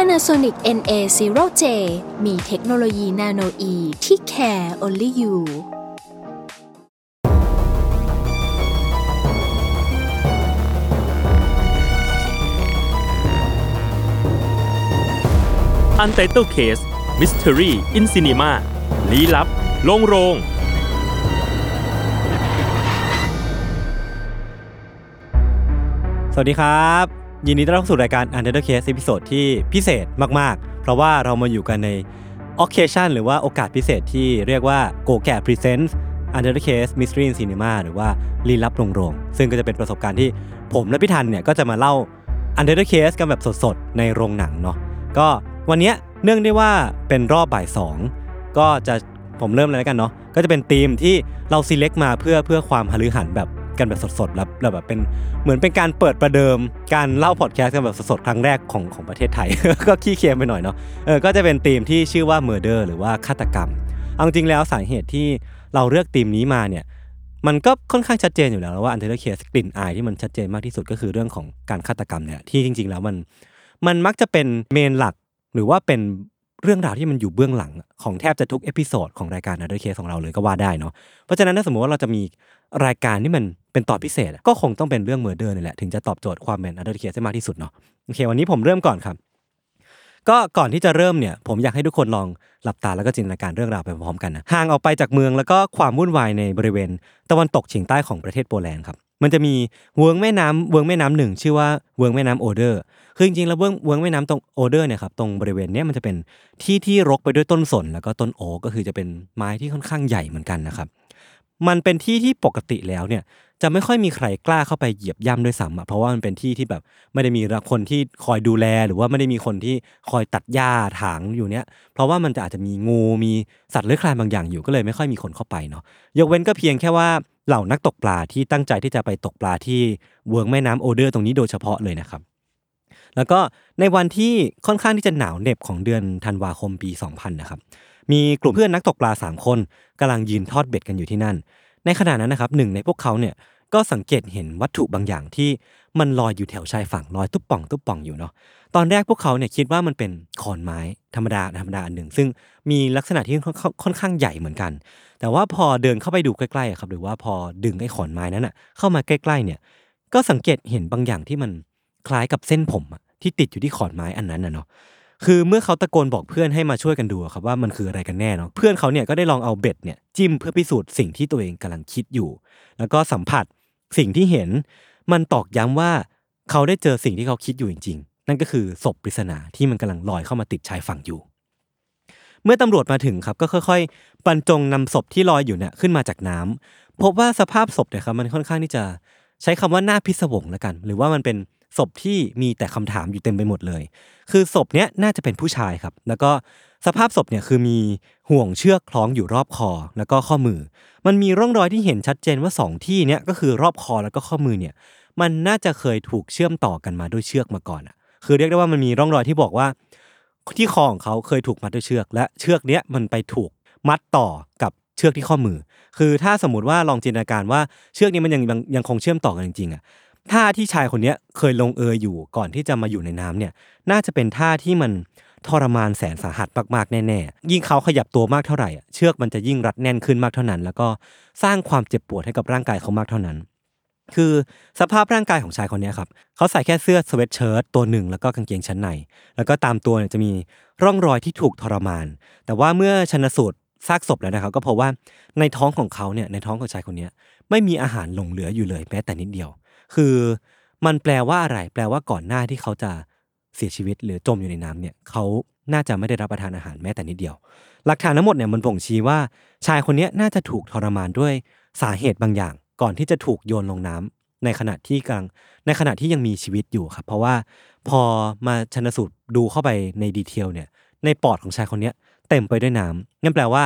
Panasonic NA0J มีเทคโนโลยีนาโนอีที่ care only you อันเต l e Case Mystery in Cinema ลี้ลับโลงโรงสวัสดีครับ ยินดีต้อนรับสู่รายการ Under Case ตอนที่พิเศษมากๆ เพราะว่าเรามาอยู่กันใน occasion หรือว่าโอกาสพิเศษที่เรียกว่า Go g a Presents Under Case Mystery in Cinema หรือว่าลี้ลับโรงโรงซึ่งก็จะเป็นประสบการณ์ที่ผมและพี่ทันเนี่ยก็จะมาเล่า Under Case กันแบบสดๆ ในโรงหนังเนาะก็วันนี้เนื่องได้ว่าเป็นรอบบ่ายสองก็จะผมเริ่มเลยแล้วกันเนาะก็จะเป็นธีมที่เรา select มาเพื่อเพื่อความฮาลือหันแบบ กันแบบสดๆแล้วแบบเป็นเหมือนเป็นการเปิดประเดิมการเล่าพอดแคสต์กันแบบสดๆครั้งแรกของของประเทศไทย ก็ขี้เคลมไปหน่อยเนาะเออก็จะเป็นธีมที่ชื่อว่า murder หรือว่าฆาตกรรมเอาจริงแล้วสาเหตุที่เราเลือกธีมนี้มาเนี่ยมันก็ค่อนข้างชัดเจนอยู่แล้วว่า Untitled Case กลิ่นอายที่มันชัดเจนมากที่สุดก็คือเรื่องของการฆาตกรรมเนี่ยที่จริง ๆ แล้วมันมันมักจะเป็นเมนหลักหรือว่าเป็น เรื่องราวที่มันอยู่เบื้องหลังของแทบจะทุก episode ของรายการ Untitled Case ของเราเลยก็ว่าได้เนาะเพราะฉะนั้นถ้าสมมติว่าเราจะมีรายการที่มันเป็นตอนพิเศษ ก็คงต้องเป็นเรื่อง murder นี่แหละถึงจะตอบโจทย์ความเป็น Untitled Case ได้มากที่สุดเนาะโอเควันนี้ผมเริ่มก่อนครับ ก็ก่อนที่จะเริ่มเนี่ยผมอยากให้ทุกคนลองหลับตาแล้วก็จินตนาการเรื่องราวไปพร้อมกันนะห่างออกไปจากเมืองแล้วก็ความวุ่นวายในบริเวณ ตะวันตกเฉียงใต้ของประเทศโปแลนด์ครับมันจะมีเวิ้งแม่น้ำเวิ้งแม่น้ำหนึ่งชื่อว่าเวิงแม่น้ำโอเดอร์ คือจริงๆแล้วเวิงเวิงแม่น้ำตรงโอเดอร์เนี่ยครับตรงบริเวณนี้มันจะเป็นที่ที่รกไปด้วยต้นสนแล้วก็ต้นโอก็คือจะเป็นไม้ที่ค่อนข้างใหญ่เหมือนกันนะครับ มันเป็นที่ที่ปกติแล้วเนี่ย จะไม่ค่อยมีใครกล้าเข้าไปเหยียบย่ำด้วยซ้ำเพราะว่ามันเป็นที่ที่แบบไม่ได้มีคนที่คอยดูแลหรือว่าไม่ได้มีคนที่คอยตัดหญ้าถางอยู่เนี้ยเพราะว่ามันจะอาจจะมีงูมีสัตว์เลื้อยคลานบางอย่างอยู่ก็เลยไม่ค่อยมีคนเข้าไปเนาะยกเว้นก็เพียงแค่ว่าเหล่านักตกปลาที่ตั้งใจที่จะไปตกปลาที่เวิ้งแม่น้ำโอเดอร์ตรงนี้โดยเฉพาะเลยนะครับ แล้วก็ในวันที่ค่อนข้างที่จะหนาวเหน็บของเดือนธันวาคมปี 2000 นะครับมีกลุ่มเพื่อนนักตกปลา 3 คนกำลังยืนทอดเบ็ดกันอยู่ที่นั่น ในขณะนั้นนะครับหนึ่งในพวกเขาเนี่ยก็สังเกตเห็นวัตถุบางอย่างที่มันลอยอยู่แถวชายฝั่งลอยตุ๊บป่องตุ๊บป่องอยู่เนาะตอนแรกพวกเขาเนี่ยคิดว่ามันเป็นขอนไม้ธรรมดาธรรมดาอันหนึ่งซึ่งมีลักษณะที่ค่อนข้างใหญ่เหมือนกัน แต่ว่าพอเดินเข้าไปดูใกล้ๆครับหรือว่าพอดึงไอ้ขอนไม้นั้นอะเข้ามาใกล้ๆเนี่ยก็สังเกตเห็นบางอย่างที่มันคล้ายกับเส้นผมที่ติดอยู่ที่ขอนไม้อันนั้นนะเนาะ คือเมื่อเขาตะโกนบอกเพื่อนให้มาช่วยกันดูครับว่ามันคืออะไรกันแน่เนาะเพื่อนเขาเนี่ยก็ได้ลองเอาเบ็ดเนี่ยจิ้มเพื่อพิสูจน์สิ่งที่ตัวเองกำลังคิดอยู่ แล้วก็สัมผัสสิ่งที่เห็น มันตอกย้ำว่าเขาได้เจอสิ่งที่เขาคิดอยู่จริง ๆ นั่นก็คือศพปริศนาที่มันกำลังลอยเข้ามาติดชายฝั่งอยู่ เมื่อตำรวจมาถึงครับก็ค่อยๆบรรจงนำศพที่ลอยอยู่เนี่ยขึ้นมาจากน้ำพบว่าสภาพศพเนี่ยครับมันค่อนข้างที่จะใช้คำว่าหน่าพิศวงแล้วกัน หรือว่ามันเป็น ศพที่มีแต่คำถามอยู่เต็มไปหมดเลย คือศพเนี้ยน่าจะเป็นผู้ชายครับ แล้วก็สภาพศพเนี่ยคือมีห่วงเชือกคล้องอยู่รอบคอแล้วก็ข้อมือ มันมีร่องรอยที่เห็นชัดเจนว่า 2 ที่เนี้ยก็คือรอบคอแล้วก็ข้อมือเนี่ย มันน่าจะเคยถูกเชื่อมต่อกันมาด้วยเชือกมาก่อนอะ คือเรียกได้ว่ามันมีร่องรอยที่บอกว่าที่คอของเขาเคยถูกมัดด้วยเชือก และเชือกเนี้ยมันไปถูกมัดต่อกับเชือกที่ข้อมือ คือถ้าสมมติว่าลองจินตนาการว่าเชือกนี้มันยังยังคงเชื่อมต่อกันจริงๆอะ ท่าที่ชายคนนี้เคยลงเอยอยู่ก่อนที่จะมาอยู่ในน้ำเนี่ย น่าจะเป็นท่าที่มันทรมานแสนสาหัสมากๆแน่ๆ ยิ่งเขาขยับตัวมากเท่าไหร่เชือกมันจะยิ่งรัดแน่นขึ้นมากเท่านั้น แล้วก็สร้างความเจ็บปวดให้กับร่างกายเขามากเท่านั้น คือสภาพร่างกายของชายคนนี้ครับเขาใส่แค่เสื้อสเวตเชิ้ตตัวหนึ่งแล้วก็กางเกงชั้นใน แล้วก็ตามตัวเนี่ยจะมีร่องรอยที่ถูกทรมาน แต่ว่าเมื่อชนสูตรซากศพแล้วนะครับ ก็พบว่าในท้องของเขาเนี่ยในท้องของชายคนนี้ไม่มีอาหารหลงเหลืออยู่เลยแม้แต่นิดเดียว คือมันแปลว่าอะไร แปลว่าก่อนหน้าที่เขาจะเสียชีวิตหรือจมอยู่ในน้ำเนี่ยเขาน่าจะไม่ได้รับประทานอาหารแม้แต่นิดเดียว หลักฐานทั้งหมดเนี่ยมันบ่งชี้ว่าชายคนนี้น่าจะถูกทรมานด้วยสาเหตุบางอย่าง ก่อนที่จะถูกโยนลงน้ำในขณะที่กลางในขณะที่ยังมีชีวิตอยู่ครับ เพราะว่าพอมาชนสูตรดูเข้าไปในดีเทลเนี่ยในปอดของชายคนนี้เต็มไปด้วยน้ำนั่นแปลว่า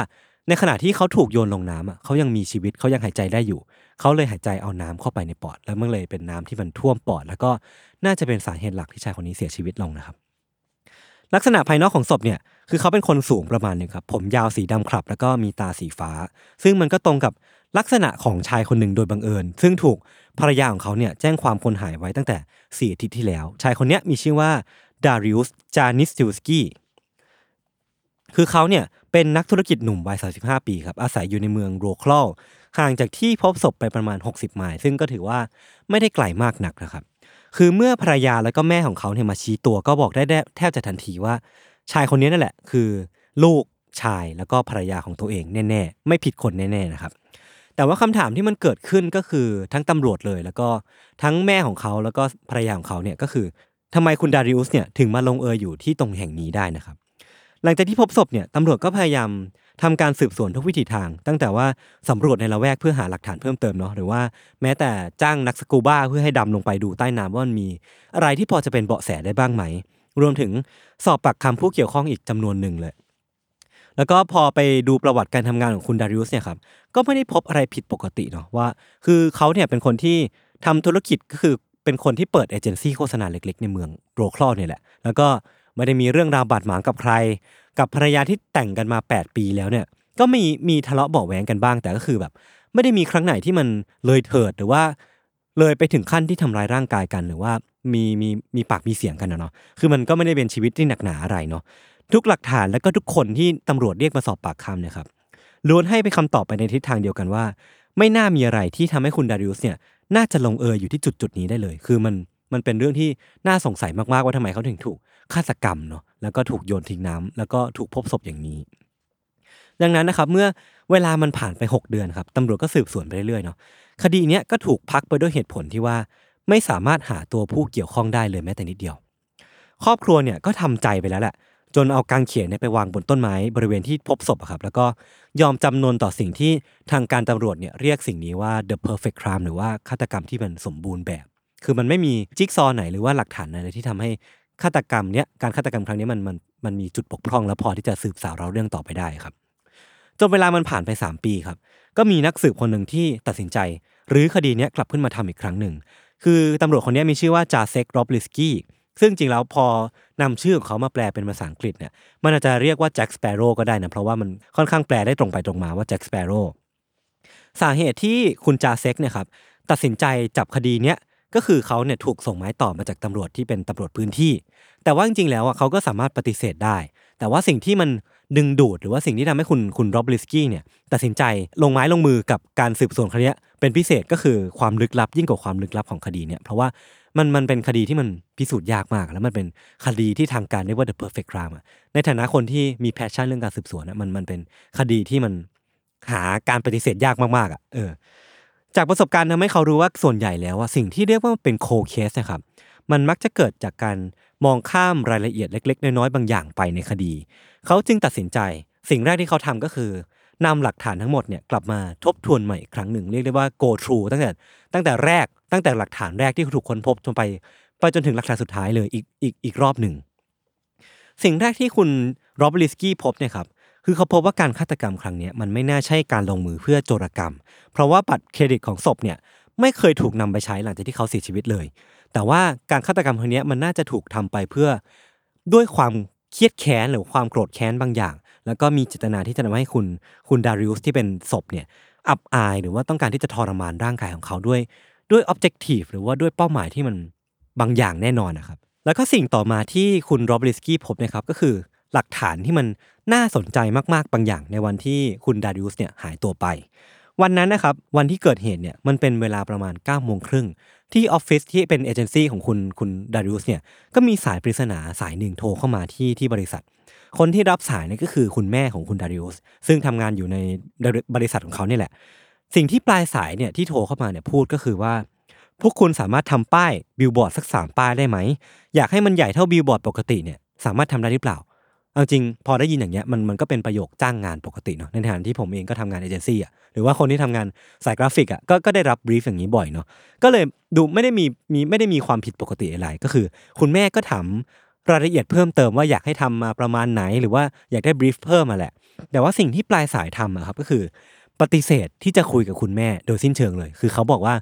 ในขณะที่เขาถูกโยนลงน้ำอะเขายังมีชีวิตเขายังหายใจได้อยู่ เขาเลยหายใจเอาน้ำเข้าไปในปอด แล้วมันเลยเป็นน้ำที่มันท่วมปอด แล้วก็น่าจะเป็นสาเหตุหลักที่ชายคนนี้เสียชีวิตลงนะครับ ลักษณะภายนอกของศพเนี่ยคือเขาเป็นคนสูงประมาณหนึ่งครับ ผมยาวสีดำครับ แล้วก็มีตาสีฟ้า ซึ่งมันก็ตรงกับลักษณะของชายคนหนึ่งโดยบังเอิญ ซึ่งถูกภรรยาของเขาเนี่ยแจ้งความคนหายไว้ตั้งแต่สี่อาทิตย์ที่แล้ว ชายคนนี้มีชื่อว่าดาริอุสจานิสติวสกี้คือเขาเนี่ย เป็นนักธุรกิจหนุ่มวัย 35 ปีครับอาศัยอยู่ในเมืองโรคลอห่างจากที่พบศพไปประมาณ 60 ไมล์ซึ่งก็ถือว่าไม่ได้ไกลมากนักนะครับ คือเมื่อภรรยาแล้วก็แม่ของเขาเนี่ยมาชี้ตัวก็บอกได้แทบจะทันทีว่า ชายคนนี้นั่นแหละ คือลูกชายแล้วก็ภรรยาของตัวเองแน่ๆ ไม่ผิดคนแน่ๆนะครับ แต่ว่าคำถามที่มันเกิดขึ้นก็คือทั้งตำรวจเลย แล้วก็ทั้งแม่ของเขาแล้วก็ภรรยาของเขาเนี่ยก็คือทำไมคุณดาริอุสเนี่ยถึงมาลงเอยอยู่ที่ตรงแห่งนี้ได้นะครับ หลังจากที่พบศพเนี่ยตำรวจก็พยายามทำการสืบสวนทุกวิถีทาง ตั้งแต่ว่าสำรวจในละแวกเพื่อหาหลักฐานเพิ่มเติมเนาะหรือว่าแม้แต่จ้างนักสกูบ้าเพื่อให้ดำลงไปดูใต้น้ำว่ามันมี อะไรที่พอจะเป็นเบาะแสได้บ้างไหม รวมถึงสอบปากคำผู้เกี่ยวข้องอีกจำนวนหนึ่งเลย แล้วก็พอไปดูประวัติการทำงานของคุณดาริอุสเนี่ยครับก็ไม่ได้พบอะไรผิดปกติเนาะว่า คือเขาเนี่ยเป็นคนที่ทำธุรกิจก็คือเป็นคนที่เปิดเอเจนซี่โฆษณาเล็ก ๆ ในเมืองโรคลอเนี่ยแหละแล้วก็ ไม่ได้มีเรื่องราวบาดหมางกับใคร กับภรรยาที่แต่งกันมา 8 ปีแล้วเนี่ย ก็มีมีทะเลาะเบาะแหวงกันบ้าง แต่ก็คือแบบ ไม่ได้มีครั้งไหนที่มันเลยเถิดหรือว่า เลยไปถึงขั้นที่ทำร้ายร่างกายกันหรือว่ามีมีมีปากมีเสียงกันนะเนาะ คือมันก็ไม่ได้เป็นชีวิตที่หนักหนาอะไรเนาะ ทุกหลักฐานแล้วก็ทุกคนที่ตำรวจเรียกมาสอบปากคำเนี่ยครับ ล้วนให้ไปคำตอบไปในทิศทางเดียวกันว่า ไม่น่ามีอะไรที่ทำให้คุณดาริอุสเนี่ย น่าจะลงเอยอยู่ที่จุดจุดนี้ได้เลย คือมันมันเป็นเรื่องที่น่าสงสัยมากๆว่าทำไมเขาถึงถูก ฆาตกรรมเนาะแล้วก็ถูกโยนทิ้งน้ำแล้วก็ถูกพบศพอย่างนี้ ดังนั้นนะครับเมื่อเวลามันผ่านไป 6 เดือนครับตำรวจก็สืบสวนไปเรื่อยๆเนาะคดีเนี้ยก็ถูกพักไปด้วยเหตุผลที่ว่าไม่สามารถหาตัวผู้เกี่ยวข้องได้เลยแม้แต่นิดเดียว ครอบครัวเนี่ยก็ทำใจไปแล้วแหละจนเอากางเขนเนี่ยไปวางบนต้นไม้บริเวณที่พบศพอะครับ แล้วก็ยอมจำนนต่อสิ่งที่ทางการตำรวจเนี่ยเรียกสิ่งนี้ว่า the perfect crime หรือว่าฆาตกรรมที่มันสมบูรณ์แบบ คือมันไม่มีจิ๊กซอว์ไหนหรือว่าหลักฐานอะไรที่ทำให้ ฆาตกรรมเนี้ยการฆาตกรรมครั้งนี้มันมันมันมีจุดบกพร่องแล้วพอที่จะสืบสาวราวเรื่องต่อไปได้ครับจนเวลามันผ่านไป 3 ปีครับ ก็มีนักสืบคนหนึ่งที่ตัดสินใจรื้อคดีนี้กลับขึ้นมาทำอีกครั้งหนึ่ง คือตำรวจคนนี้มีชื่อว่าจาเซกโรบลิสกี้ซึ่งจริงแล้วพอนำชื่อของเขามาแปลเป็นภาษาอังกฤษเนี่ยมันอาจจะเรียกว่า Jack Sparrow ก็ได้นะเพราะว่ามันค่อนข้างแปลได้ตรงไปตรงมาว่า Jack Sparrowสาเหตุที่คุณจาเซกเนี่ยครับตัดสินใจจับคดีเนี้ย ก็คือเขาเนี่ยถูกส่งไม้ต่อมาจากตำรวจที่เป็นตำรวจพื้นที่ แต่ว่าจริงๆแล้วอะเขาก็สามารถปฏิเสธได้ แต่ว่าสิ่งที่มันดึงดูดหรือว่าสิ่งที่ทำให้คุณคุณโรบลิสกี้เนี่ยตัดสินใจลงไม้ลงมือกับการสืบสวนคดีนี้เป็นพิเศษก็คือความลึกลับยิ่งกว่าความลึกลับของคดีเนี่ยเพราะว่ามันมันเป็นคดีที่มันพิสูจน์ยากมาก แล้วมันเป็นคดีที่ทางการเรียกว่า the perfect crime ในฐานะคนที่มี passion เรื่องการสืบสวนมันมันเป็นคดีที่มันหาการปฏิเสธยากมากๆอะเออ จากประสบการณ์ทำให้เขารู้ว่าส่วนใหญ่แล้วว่าสิ่งที่เรียกว่าเป็นโคเคสนะครับมันมักจะเกิดจากการมองข้ามรายละเอียดเล็ก ๆ น้อยๆบางอย่างไปในคดี เขาจึงตัดสินใจ สิ่งแรกที่เขาทำก็คือนำหลักฐานทั้งหมดเนี่ยกลับมาทบทวนใหม่อีกครั้งหนึ่งเรียกได้ว่า go through ตั้งแต่ตั้งแต่แรกตั้งแต่หลักฐานแรกที่ถูกค้นพบจนไปไปจนถึงหลักฐานสุดท้ายเลยอีกอีกอีกรอบหนึ่งสิ่งแรกที่คุณโรบลิสกี้พบเนี่ยครับ คือเขาพบว่าการฆาตกรรมครั้งนี้มันไม่น่าใช่การลงมือเพื่อโจรกรรม เพราะว่าบัตรเครดิตของศพเนี่ยไม่เคยถูกนำไปใช้หลังจากที่เขาเสียชีวิตเลย แต่ว่าการฆาตกรรมครั้งนี้มันน่าจะถูกทำไปเพื่อด้วยความเคียดแค้นหรือความโกรธแค้นบางอย่าง แล้วก็มีเจตนาที่จะทำให้คุณคุณดาริอุสที่เป็นศพเนี่ยอับอายหรือว่าต้องการที่จะทรมานร่างกายของเขาด้วยด้วย objective หรือว่าด้วยเป้าหมายที่มันบางอย่างแน่นอนนะครับ แล้วก็สิ่งต่อมาที่คุณโรบลิสกี้พบนะครับก็คือหลักฐานที่มัน น่าสนใจมากๆบางอย่างในวันที่คุณดาริอุสเนี่ยหายตัวไป วันนั้นนะครับวันที่เกิดเหตุเนี่ยมันเป็นเวลาประมาณ9ก้าโมงครึ่งที่ออฟฟิศที่เป็นเอเจนซี่ของคุณคุณดาริอุสเนี่ยก็มีสายปริศนาสายหนึ่งโทรเข้ามาที่ที่บริษัท คนที่รับสายเนี่ยก็คือคุณแม่ของคุณดาริอุสซึ่งทำงานอยู่ในบริษัทของเขาเนี่ยแหละ สิ่งที่ปลายสายเนี่ยที่โทรเข้ามาเนี่ยพูดก็คือว่าพวกคุณสามารถทำป้ายบิลบอร์ดสักสามป้ายได้ไหม อยากให้มันใหญ่เท่าบิลบอร์ดปกติเนี่ยสามารถทำได้หรือเปล่า เอาจริงพอได้ยินอย่างเงี้ยมันมันก็เป็นประโยคจ้างงานปกติเนาะในฐานะที่ผมเองก็ทำงานเอเจนซี่อะหรือว่าคนที่ทำงานสายกราฟิกอะก็ก็ได้รับ brief อย่างนี้บ่อยเนาะก็เลยดูไม่ได้มีมีไม่ได้มีความผิดปกติอะไรก็คือ คุณแม่ก็ถามรายละเอียดเพิ่มเติมว่าอยากให้ทำมาประมาณไหน หรือว่าอยากได้ brief เพิ่มมาแหละ แต่ว่าสิ่งที่ปลายสายทำอะครับก็คือ ปฏิเสธที่จะคุยกับคุณแม่โดยสิ้นเชิงเลย คือเขาบอกว่า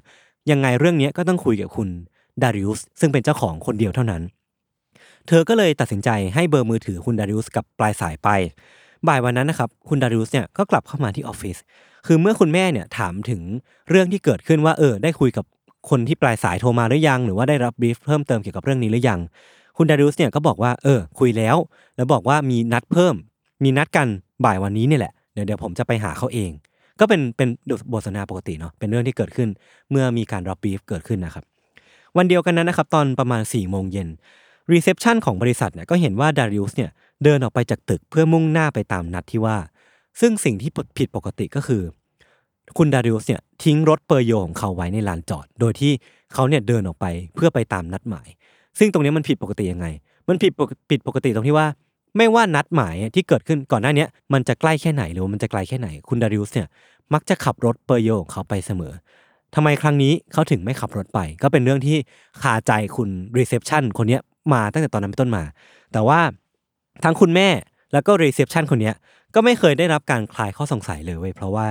ยังไงเรื่องนี้ก็ต้องคุยกับคุณดาริอุสซึ่งเป็นเจ้าของคนเดียวเท่านั้น เธอก็เลยตัดสินใจให้เบอร์มือถือคุณดาริอุสกับปลายสายไป บ่ายวันนั้นนะครับคุณดาริอุสเนี่ยก็กลับเข้ามาที่ออฟฟิศคือเมื่อคุณแม่เนี่ยถามถึงเรื่องที่เกิดขึ้นว่าเออได้คุยกับคนที่ปลายสายโทรมาหรือยัง หรือว่าได้รับบรีฟเพิ่มเติมเกี่ยวกับเรื่องนี้หรือยัง คุณดาริอุสเนี่ยก็บอกว่าเออ คุยแล้ว แล้วบอกว่ามีนัดเพิ่ม มีนัดกันบ่ายวันนี้เนี่ยแหละเดี๋ยวเดี๋ยวผมจะไปหาเขาเอง ก็เป็นเป็นบทสนทนาปกติเนาะเป็นเรื่องที่เกิดขึ้น เมื่อมีการรับ brief เกิดขึ้นนะครับวันเดียวกันนั้นนะครับตอนประมาณ4ี่โมงเย็น reception ของบริษัทเนี่ยก็เห็นว่าดาริอุสเนี่ยเดินออกไปจากตึกเพื่อมุ่งหน้าไปตามนัดที่ว่า ซึ่งสิ่งที่ผิดปกติก็คือ คุณดาริอุสเนี่ยทิ้งรถเปอร์โยของเขาไว้ในลานจอด โดยที่เขาเนี่ยเดินออกไปเพื่อไปตามนัดหมาย ซึ่งตรงนี้มันผิดปกติยังไง มันผิดปกผิดปกติตรงที่ว่า ไม่ว่านัดหมายที่เกิดขึ้นก่อนหน้านี้มันจะใกล้แค่ไหนหรือว่ามันจะไกลแค่ไหน คุณดาริอุสเนี่ยมักจะขับรถเปอร์โยของเขาไปเสมอทำไมครั้งนี้เขาถึงไม่ขับรถไป ก็เป็นเรื่องที่คาใจคุณ reception คนนี้ มาตั้งแต่ตอนนั้นเป็นต้นมา แต่ว่าทั้งคุณแม่แล้วก็ reception คนเนี้ยก็ไม่เคยได้รับการคลายข้อสงสัยเลยเว้ยเพราะว่า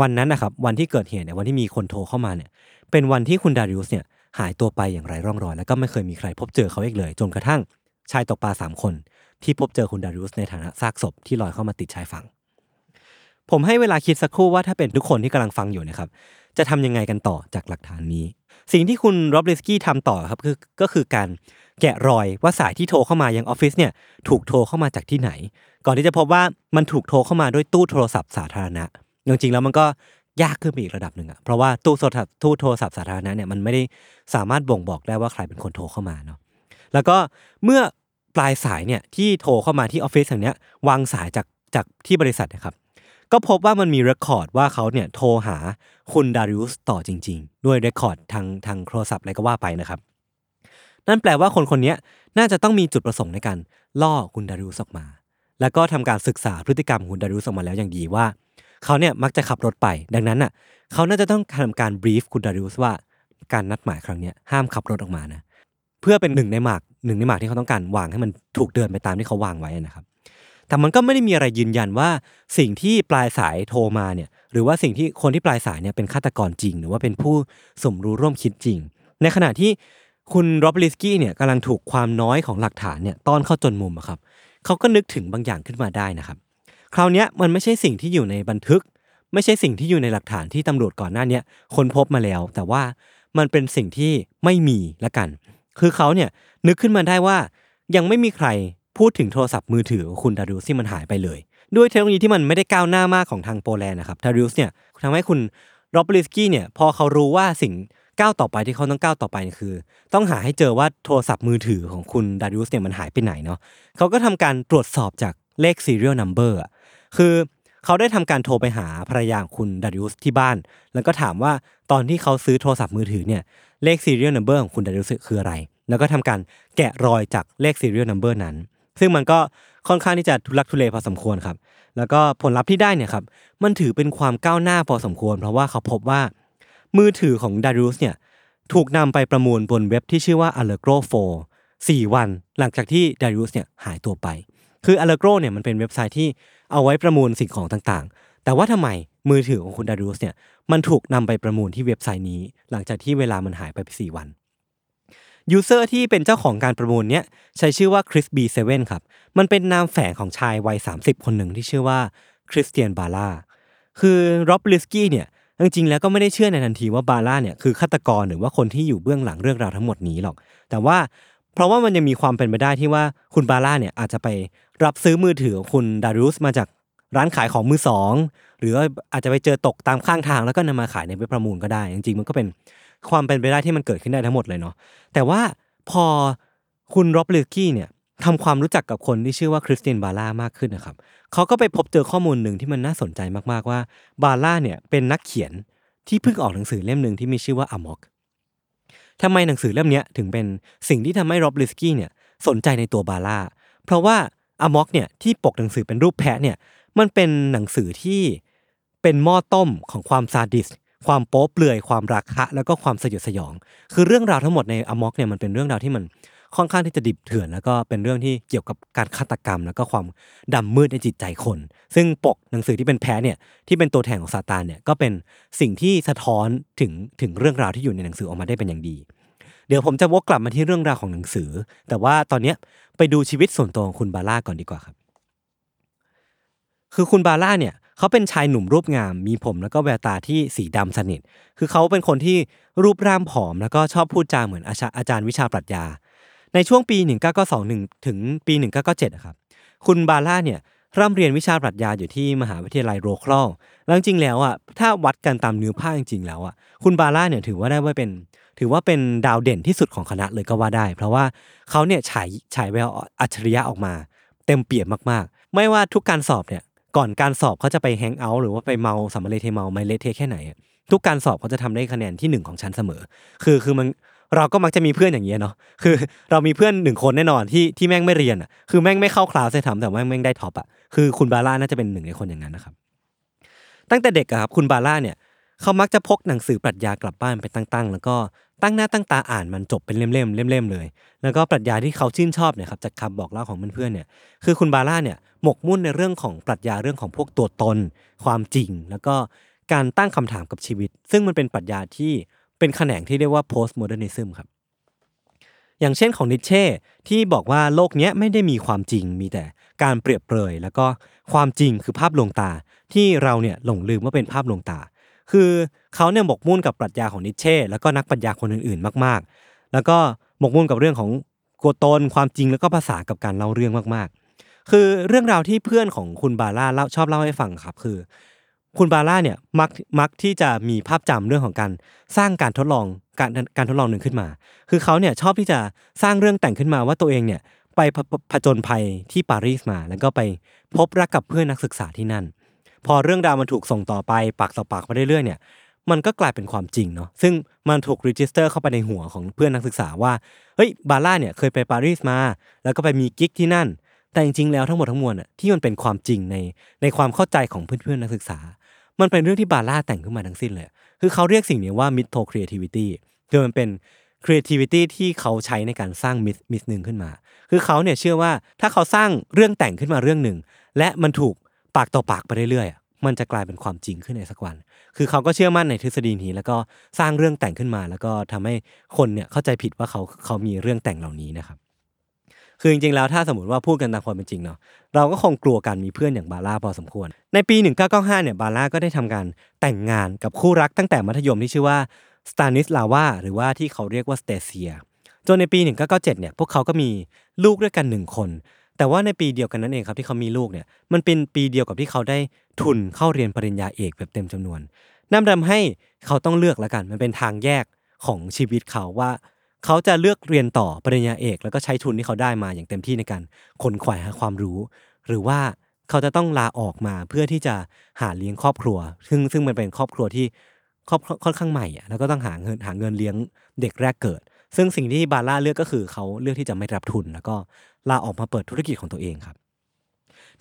วันนั้นนะครับวันที่เกิดเหตุเนี่ยวันที่มีคนโทรเข้ามาเนี่ย เป็นวันที่คุณดาริอุสเนี่ยหายตัวไปอย่างไร้ร่องรอย แล้วก็ไม่เคยมีใครพบเจอเขาอีกเลย จนกระทั่งชายตกปลาสามคน ที่พบเจอคุณดาริอุสในฐานะซากศพที่ลอยเข้ามาติดชายฝั่งผมให้เวลาคิดสักครู่ว่าถ้าเป็นทุกคนที่กำลังฟังอยู่นะครับจะทำยังไงกันต่อจากหลักฐานนี้ สิ่งที่คุณโรบลิสกี้ทำต่อครับคือก็คือการ แกะรอยว่าสายที่โทรเข้ามายังออฟฟิศเนี่ยถูกโทรเข้ามาจากที่ไหน ก่อนที่จะพบว่ามันถูกโทรเข้ามาด้วยตู้โทรศัพท์สาธารณะจริงๆแล้วมันก็ยากขึ้นไปอีกระดับหนึ่งอะเพราะว่าตู้โทรศัพท์ตู้โทรศัพท์สาธารณะเนี่ยมันไม่ได้สามารถบ่งบอกได้ว่าใครเป็นคนโทรเข้ามาเนาะแล้วก็เมื่อปลายสายเนี่ยที่โทรเข้ามาที่ออฟฟิศแห่งเนี้ยวางสายจากจากที่บริษัทนะครับก็พบว่ามันมี record ว่าเขาเนี่ยโทรหาคุณดาริอุสต่อจริง ๆ ด้วย record ทางทางโทรศัพท์อะไรก็ว่าไปนะครับ นั่นแปลว่าคนคนนี้น่าจะต้องมีจุดประสงค์ในการล่อคุณดาริอุสออกมา แล้วก็ทำการศึกษาพฤติกรรมคุณดาริอุสออกมาแล้วอย่างดีว่า เขาเนี่ยมักจะขับรถไป ดังนั้นอะ เขาน่าจะต้องทำการบรีฟคุณดาริอุสว่าการนัดหมายครั้งนี้ห้ามขับรถออกมานะเพื่อเป็นหนึ่งในหมากหนึ่งในหมากที่เขาต้องการวางให้มันถูกเดินไปตามที่เขาวางไว้นะครับ แต่มันก็ไม่ได้มีอะไรยืนยันว่าสิ่งที่ปลายสายโทรมาเนี่ยหรือว่าสิ่งที่คนที่ปลายสายเนี่ยเป็นฆาตกรจริง หรือว่าเป็นผู้สมรู้ร่วมคิดจริง ในขณะที่ คุณโรบลิสกี้เนี่ยกำลังถูกความน้อยของหลักฐานเนี่ยต้อนเข้าจนมุมอะครับเขาก็นึกถึงบางอย่างขึ้นมาได้นะครับ คราวนี้มันไม่ใช่สิ่งที่อยู่ในบันทึก ไม่ใช่สิ่งที่อยู่ในหลักฐานที่ตำรวจก่อนหน้านี้ยคนพบมาแล้ว แต่ว่ามันเป็นสิ่งที่ไม่มีละกัน คือเขาเนี่ยนึกขึ้นมาได้ว่า ยังไม่มีใครพูดถึงโทรศัพท์มือถือของคุณดาริอุสที่มันหายไปเลย ด้วยเทคโนโลยีที่มันไม่ได้ก้าวหน้ามากของทางโปแลนด์นะครับดาริอุสเนี่ยทำให้คุณโรบลิสกี้เนี่ยพอเขารู้ว่าสิ่ง ก้าวต่อไปที่เขาต้องก้าวต่อไปคือ ต้องหาให้เจอว่าโทรศัพท์มือถือของคุณดาริอุสเนี่ยมันหายไปไหนเนาะเขาก็ทำการตรวจสอบจากเลข serial number คือเขาได้ทำการโทรไปหาภรรยาของคุณดาริอุสที่บ้าน แล้วก็ถามว่าตอนที่เขาซื้อโทรศัพท์มือถือเนี่ยเลข serial number ของคุณดาริอุสคืออะไร แล้วก็ทำการแกะรอยจากเลข serial number นั้น ซึ่งมันก็ค่อนข้างที่จะทุลักทุเลพอสมควรครับแล้วก็ผลลัพธ์ที่ได้เนี่ยครับมันถือเป็นความก้าวหน้าพอสมควร เพราะว่าเขาพบว่า มือถือของดาริอุสเนี่ยถูกนำไปประมูลบนเว็บที่ชื่อว่า Allegro 4 4 วันหลังจากที่ดาริอุสเนี่ยหายตัวไป คือ Allegro เนี่ยมันเป็นเว็บไซต์ที่เอาไว้ประมูลสิ่งของต่างๆ แต่ว่าทำไมมือถือของคุณดาริอุสเนี่ยมันถูกนำไปประมูลที่เว็บไซต์นี้ หลังจากที่เวลามันหายไป4วัน user ที่เป็นเจ้าของการประมูลเนี้ยใช้ชื่อว่า ChrisB7ครับ มันเป็นนามแฝงของชายวัย 30 คนหนึ่งที่ชื่อว่าคริสเตียนบาร่าคือร็อบลิสกี้เนี่ย จริงๆแล้วก็ไม่ได้เชื่อในทันทีว่าบาร่าเนี่ยคือฆาตกรหรือว่าคนที่อยู่เบื้องหลังเรื่องราวทั้งหมดนี้หรอก แต่ว่าเพราะว่ามันยังมีความเป็นไปได้ที่ว่าคุณบาร่าเนี่ยอาจจะไปรับซื้อมือถือของคุณดาริอุสมาจากร้านขายของมือสองหรือว่าอาจจะไปเจอตกตามข้างทางแล้วก็นำมาขายในเว็บประมูลก็ได้ จริงๆมันก็เป็นความเป็นไปได้ที่มันเกิดขึ้นได้ทั้งหมดเลยเนาะแต่ว่าพอคุณร็อบลิสกี้เนี่ย ทำความรู้จักกับคนที่ชื่อว่าคริสตียนบาร่ามากขึ้นนะครับเขาก็ไปพบเจอข้อมูลหนึ่งที่มันน่าสนใจมากๆว่าบาร่าเนี่ยเป็นนักเขียนที่เพิ่งออกหนังสือเล่มหนึ่งที่มีชื่อว่า Amok ทำไมหนังสือเล่มนี้ถึงเป็นสิ่งที่ทำให้ร็อบลิสกี้เนี่ยสนใจในตัวบาร่าเพราะว่า Amok เนี่ยที่ปกหนังสือเป็นรูปแพะเนี่ยมันเป็นหนังสือที่เป็นหม้อต้มของความซาดิสม์ความโป๊เปลือยความราคะ แล้วก็ความสยดสยอง คือเรื่องราวทั้งหมดในอมอกเนี่ยมันเป็นเรื่องราวที่มัน ค่อนข้างที่จะดิบเถื่อน แล้วก็เป็นเรื่องที่เกี่ยวกับการฆาตกรรม แล้วก็ความดำมืดในจิตใจคน ซึ่งปกหนังสือที่เป็นแพ้เนี่ยที่เป็นตัวแทนของซาตานเนี่ยก็เป็นสิ่งที่สะท้อนถึงถึงเรื่องราวที่อยู่ในหนังสือออกมาได้เป็นอย่างดี เดี๋ยวผมจะวกกลับมาที่เรื่องราวของหนังสือ แต่ว่าตอนเนี้ยไปดูชีวิตส่วนตัวของคุณบาร่าก่อนดีกว่าครับ คือคุณบาร่าเนี่ยเขาเป็นชายหนุ่มรูปงาม มีผมแล้วก็แววตาที่สีดำสนิท คือเขาเป็นคนที่รูปร่างผอม แล้วก็ชอบพูดจาเหมือนอาจารย์อาจารย์วิชาปรัชญา ในช่วงปี 1992ถึงปี 1997ครับคุณบาร่าเนี่ยร่ำเรียนวิชาปรัชญาอยู่ที่มหาวิทยาลัยโรคลอลแล้วจริงแล้วอะถ้าวัดกันตามเนื้อผ้าจริงๆแล้วอะคุณบาร่าเนี่ยถือว่าได้ว่าเป็น ถือว่าเป็นดาวเด่นที่สุดของคณะเลยก็ว่าได้ เพราะว่าเขาเนี่ยฉายฉายแววอัจฉริยะออกมา เต็มเปี่ยมมากๆ ไม่ว่าทุกการสอบเนี่ยก่อนการสอบเขาจะไป hang out หรือว่าไปเมาสำมะเลเทเมาไมเลเทแค่ไหน ทุกการสอบเขาจะทำได้คะแนนที่หนึ่งของชั้นเสมอ คือคือมัน เราก็มักจะมีเพื่อนอย่างเงี้ยเนาะคือเรามีเพื่อนหนึ่งคนแน่นอนที่ที่แม่งไม่เรียนอะคือแม่งไม่เข้าคลาสเลยทำแต่ว่าแม่งได้ top อะคือคุณบาร่าน่าจะเป็นหนึ่งในคนอย่างนั้นนะครับ ตั้งแต่เด็กอะครับคุณบาร่าเนี่ยเขามักจะพกหนังสือปรัชญากลับบ้านไปตั้งๆ แล้วก็ตั้งหน้าตั้งตาอ่านมันจบเป็นเล่มๆเล่มๆเลย แล้วก็ปรัชญาที่เขาชื่นชอบเนี่ยครับจากคำบอกเล่าของเพื่อนๆเนี่ยคือคุณบาร่าเนี่ยหมกมุ่นในเรื่องของปรัชญาเรื่องของพวกตัวตน ความจริง แล้วก็การตั้งคำถามกับชีวิต ซึ่งมันเป็นปรัชญาที่ เป็นแขนงที่เรียกว่า postmodernism ครับ อย่างเช่นของนิเช่ที่บอกว่าโลกนี้ไม่ได้มีความจริงมีแต่การเปรียบเปรย แล้วก็ความจริงคือภาพลวงตาที่เราเนี่ยหลงลืมว่าเป็นภาพลวงตา คือเขาเนี่ยหมกมุ่นกับปรัชญาของนิเช่แล้วก็นักปรัชญาคนอื่นๆ มาก ๆ แล้วก็หมกมุ่นกับเรื่องของตัวตนความจริงแล้วก็ภาษากับการเล่าเรื่องมากๆ คือเรื่องราวที่เพื่อนของคุณบาร่าเล่าชอบเล่าให้ฟังครับ คือ คุณบาร่าเนี่ยมักมักที่จะมีภาพจำเรื่องของการสร้างการทดลองการการทดลองหนึ่งขึ้นมา คือเขาเนี่ยชอบที่จะสร้างเรื่องแต่งขึ้นมาว่าตัวเองเนี่ยไปผจญภัยที่ปารีสมา แล้วก็ไปพบรักกับเพื่อนนักศึกษาที่นั่น พอเรื่องราวมันถูกส่งต่อไปปากต่อปากไปเรื่อยๆเนี่ยมันก็กลายเป็นความจริงเนาะซึ่งมันถูก register เข้าไปในหัวของเพื่อนนักศึกษาว่าเฮ้ยบาร่าเนี่ยเคยไปปารีสมา แล้วก็ไปมีกิ๊กที่นั่น แต่จริงๆแล้วทั้งหมดทั้งมวลอะที่มันเป็นความจริงในในความเข้าใจของเพื่อนๆนักศึกษา มันเป็นเรื่องที่บาร่าแต่งขึ้นมาทั้งสิ้นเลย คือเขาเรียกสิ่งนี้ว่า mytho creativity คือมันเป็น creativity ที่เขาใช้ในการสร้าง myth myth หนึ่งขึ้นมา คือเขาเนี่ยเชื่อว่าถ้าเขาสร้างเรื่องแต่งขึ้นมาเรื่องหนึ่ง และมันถูกปากต่อปากไปเรื่อยๆ มันจะกลายเป็นความจริงขึ้นในสักวัน คือเขาก็เชื่อมั่นในทฤษฎีนี้ แล้วก็สร้างเรื่องแต่งขึ้นมา แล้วก็ทำให้คนเนี่ยเข้าใจผิดว่าเขาเขามีเรื่องแต่งเหล่านี้นะครับ คือจริงๆแล้วถ้าสมมติว่าพูดกันตามความเป็นจริงเนาะเราก็คงกลัวการมีเพื่อนอย่างบาร่าพอสมควร ในปี 1995เนี่ยบาร่าก็ได้ทำการแต่งงานกับคู่รักตั้งแต่มัธยมที่ชื่อว่าสตานิสลาวาหรือว่าที่เขาเรียกว่าสเตเซียจนในปี 1997เนี่ยพวกเขาก็มีลูกด้วยกันหนึ่งคน แต่ว่าในปีเดียวกันนั้นเองครับที่เขามีลูกเนี่ยมันเป็นปีเดียวกับที่เขาได้ทุนเข้าเรียนปริญญาเอกแบบเต็มจำนวนนั่นทำให้เขาต้องเลือกแล้วกัน มันเป็นทางแยกของชีวิตเขาว่า เขาจะเลือกเรียนต่อปริญญาเอก แล้วก็ใช้ทุนที่เขาได้มาอย่างเต็มที่ในการขนขวายหาความรู้ หรือว่าเขาจะต้องลาออกมาเพื่อที่จะหาเลี้ยงครอบครัว ซึ่งซึ่งมันเป็นครอบครัวที่ครอบค่อนข้างใหม่อะแล้วก็ต้องหาเงินหาเงินเลี้ยงเด็กแรกเกิด ซึ่งสิ่งที่บาร่าเลือกก็คือเขาเลือกที่จะไม่รับทุน แล้วก็ลาออกมาเปิดธุรกิจของตัวเองครับ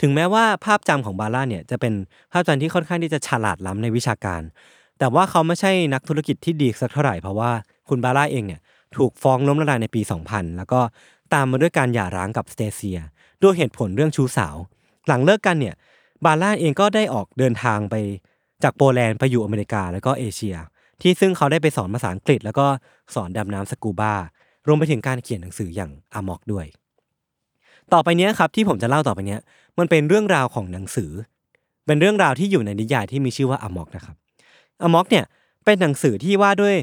ถึงแม้ว่าภาพจำของบาร่าเนี่ยจะเป็นภาพจำที่ค่อนข้างที่จะฉลาดล้ำในวิชาการ แต่ว่าเขาไม่ใช่นักธุรกิจที่ดีสักเท่าไหร่เพราะว่าคุณบาร่าเองเนี่ย ถูกฟ้องล้มละลายในปี 2000 แล้วก็ตามมาด้วยการหย่าร้างกับสเตเซีย ด้วยเหตุผลเรื่องชู้สาว หลังเลิกกันเนี่ยบาร่าเองก็ได้ออกเดินทางไปจากโปแลนด์ไปอยู่อเมริกาแล้วก็เอเชีย ที่ซึ่งเขาได้ไปสอนภาษาอังกฤษ แล้วก็สอนดำน้ำสกูบารวมไปถึงการเขียนหนังสืออย่างอามอกด้วย ต่อไปเนี้ยครับที่ผมจะเล่าต่อไปเนี้ยมันเป็นเรื่องราวของหนังสือ เป็นเรื่องราวที่อยู่ในนิยายที่มีชื่อว่าอามอกนะครับอามอกเนี่ยเป็นหนังสือที่ว่าด้วย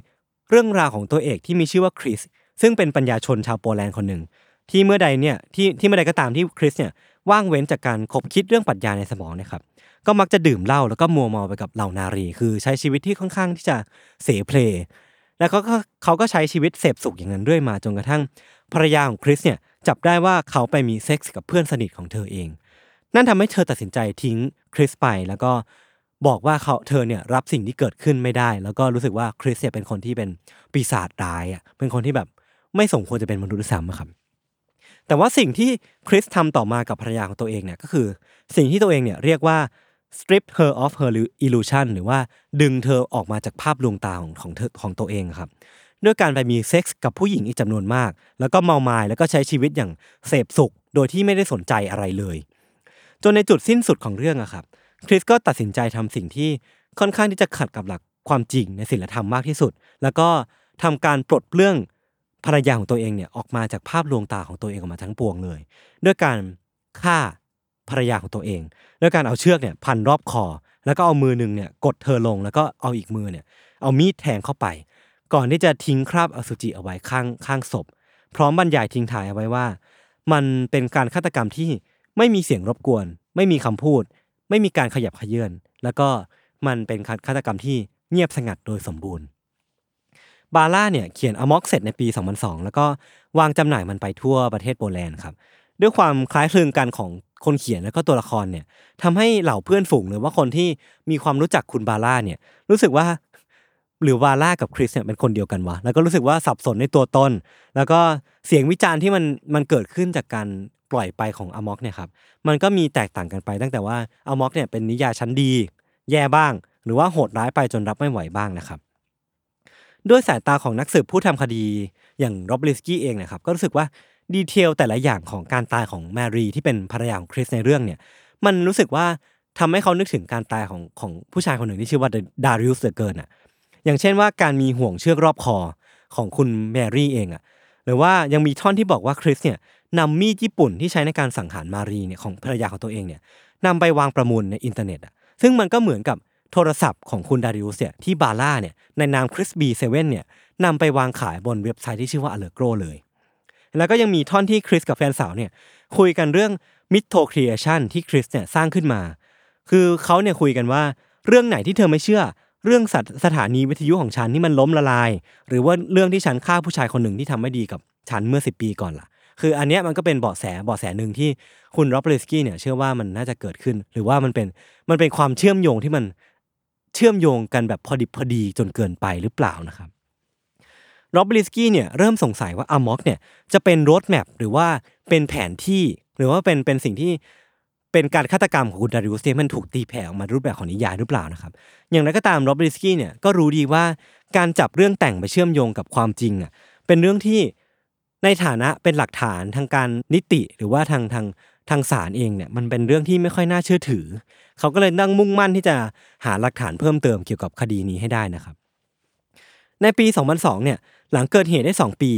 เรื่องราวของตัวเอกที่มีชื่อว่าคริสซึ่งเป็นปัญญาชนชาวโปแลนด์คนหนึ่งที่เมื่อใดเนี่ยที่ที่เมื่อใดก็ตามที่คริสเนี่ยว่างเว้นจากการขบคิดเรื่องปรัชญาในสมองเนี่ยครับก็มักจะดื่มเหล้าแล้วก็มัวเมาไปกับเหล่านารี คือใช้ชีวิตที่ค่อนข้างที่จะเสเพลแล้วเขาก็เขาก็ใช้ชีวิตเสพสุขอย่างนั้นเรื่อยมาจนกระทั่งภรรยาของคริสเนี่ยจับได้ว่าเขาไปมีเซ็กส์กับเพื่อนสนิทของเธอเอง นั่นทำให้เธอตัดสินใจทิ้งคริสไปแล้วก็ บอกว่าเขาเธอเนี่ยรับสิ่งที่เกิดขึ้นไม่ได้ แล้วก็รู้สึกว่าคริสเนี่ยเป็นคนที่เป็นปีศาจร้ายอะเป็นคนที่แบบไม่สมควรจะเป็นมนุษย์ซ้ำครับแต่ว่าสิ่งที่คริสทำต่อมากับภรรยาของตัวเองเนี่ยก็คือสิ่งที่ตัวเองเนี่ยเรียกว่า strip her of her illusion หรือว่าดึงเธอออกมาจากภาพลวงตาของของเธอของตัวเองครับด้วยการไปมีเซ็กส์กับผู้หญิงอีกจำนวนมาก แล้วก็เมามายแล้วก็ใช้ชีวิตอย่างเสพสุข โดยที่ไม่ได้สนใจอะไรเลย จนในจุดสิ้นสุดของเรื่องอะครับ คริสก็ตัดสินใจทำสิ่งที่ค่อนข้างที่จะขัดกับหลักความจริงในศีลธรรมมากที่สุด แล้วก็ทำการปลดเปลื้องภรรยาของตัวเองเนี่ยออกมาจากภาพลวงตาของตัวเองออกมาทั้งปวงเลย ด้วยการฆ่าภรรยาของตัวเอง ด้วยการเอาเชือกเนี่ยพันรอบคอ แล้วก็เอามือหนึ่งเนี่ยกดเธอลงแล้วก็เอาอีกมือเนี่ยเอามีดแทงเข้าไป ก่อนที่จะทิ้งคราบอสุจิเอาไว้ข้างข้างศพ พร้อมบรรยายทิ้งท้ายเอาไว้ว่า มันเป็นการฆาตกรรมที่ไม่มีเสียงรบกวน ไม่มีคำพูด ไม่มีการขยับขยื่นแล้วก็มันเป็นการฆาตกรรมที่เงียบสงัดโดยสมบูรณ์ บาร่าเนี่ยเขียนอมอกเสร็จในปี 2002 แล้วก็วางจำหน่ายมันไปทั่วประเทศโปแลนด์ครับด้วยความคล้ายคลึงกันของคนเขียนแล้วก็ตัวละครเนี่ยทำให้เหล่าเพื่อนฝูงหรือว่าคนที่มีความรู้จักคุณบาร่าเนี่ยรู้สึกว่าหรือวาร่ากับคริสเนี่ยเป็นคนเดียวกันวะ แล้วก็รู้สึกว่าสับสนในตัวตน แล้วก็เสียงวิจารณ์ที่มันมันเกิดขึ้นจากการ ปล่อยไปของ Amok เนี่ยครับมันก็มีแตกต่างกันไป ตั้งแต่ว่า Amok เนี่ยเป็นนิยายชั้นดี แย่บ้าง หรือว่าโหดร้ายไปจนรับไม่ไหวบ้างนะครับ ด้วยสายตาของนักสืบผู้ทำคดีอย่างโรบลิสกี้เองนะครับก็รู้สึกว่า detail แต่ละอย่างของการตายของแมรี่ที่เป็นภรรยาของคริสในเรื่องเนี่ยมันรู้สึกว่าทำให้เขานึกถึงการตายของของผู้ชายคนหนึ่งที่ชื่อว่าดาริอุสเดอเกินอะอย่างเช่นว่าการมีห่วงเชือกรอบคอของคุณแมรี่เองอะหรือว่ายังมีท่อนที่บอกว่าคริสเนี่ย นำมีดญี่ปุ่นที่ใช้ในการสังหารมารีเนี่ยของภรรยาของตัวเองเนี่ยนำไปวางประมูลในอินเทอร์เน็ตอะซึ่งมันก็เหมือนกับโทรศัพท์ของคุณดาริอุสเนี่ยที่บาร่าเนี่ยในนามคริสบีเซเว่นเนี่ยนำไปวางขายบนเว็บไซต์ที่ชื่อว่า Allegro เลย แล้วก็ยังมีท่อนที่คริสกับแฟนสาวเนี่ยคุยกันเรื่อง mytho creation ที่คริสเนี่ยสร้างขึ้นมา คือเขาเนี่ยคุยกันว่าเรื่องไหนที่เธอไม่เชื่อ เรื่องสถสถานีวิทยุของฉันที่มันล้มละลาย หรือว่าเรื่องที่ฉันฆ่าผู้ชายคนหนึ่งที่ทำไม่ดีกับฉันเมื่อ10ปีก่อนล่ะ คืออันเนี้ยมันก็เป็นเบาะแสเบาะแสหนึ่งที่คุณโรบเลสกี้เนี่ยเชื่อว่ามันน่าจะเกิดขึ้น หรือว่ามันเป็นมันเป็นความเชื่อมโยงที่มันเชื่อมโยงกันแบบพอดิบพอดีจนเกินไปหรือเปล่านะครับโรบลิสกี้เนี่ยเริ่มสงสัยว่าอามอกเนี่ยจะเป็นโรดแมพหรือว่าเป็นแผนที่หรือว่าเป็นเป็นสิ่งที่เป็นการฆาตกรรมของคุณดาริอุสเนี่ยมันถูกตีแผ่ออกมารูปแบบของนิยายหรือเปล่านะครับอย่างไรก็ตามโรบลิสกี้เนี่ยก็รู้ดีว่าการจับเรื่องแต่งไปเชื่อมโยงกับความจริงอะเป็นเรื่องที่ ในฐานะเป็นหลักฐานทางการนิติหรือว่าทางทางทางศาลเองเนี่ยมันเป็นเรื่องที่ไม่ค่อยน่าเชื่อถือ เขาก็เลยนั่งมุ่งมั่นที่จะหาหลักฐานเพิ่มเติมเกี่ยวกับคดีนี้ให้ได้นะครับ ในปี 2002 เนี่ยหลังเกิดเหตุได้ 2 ปี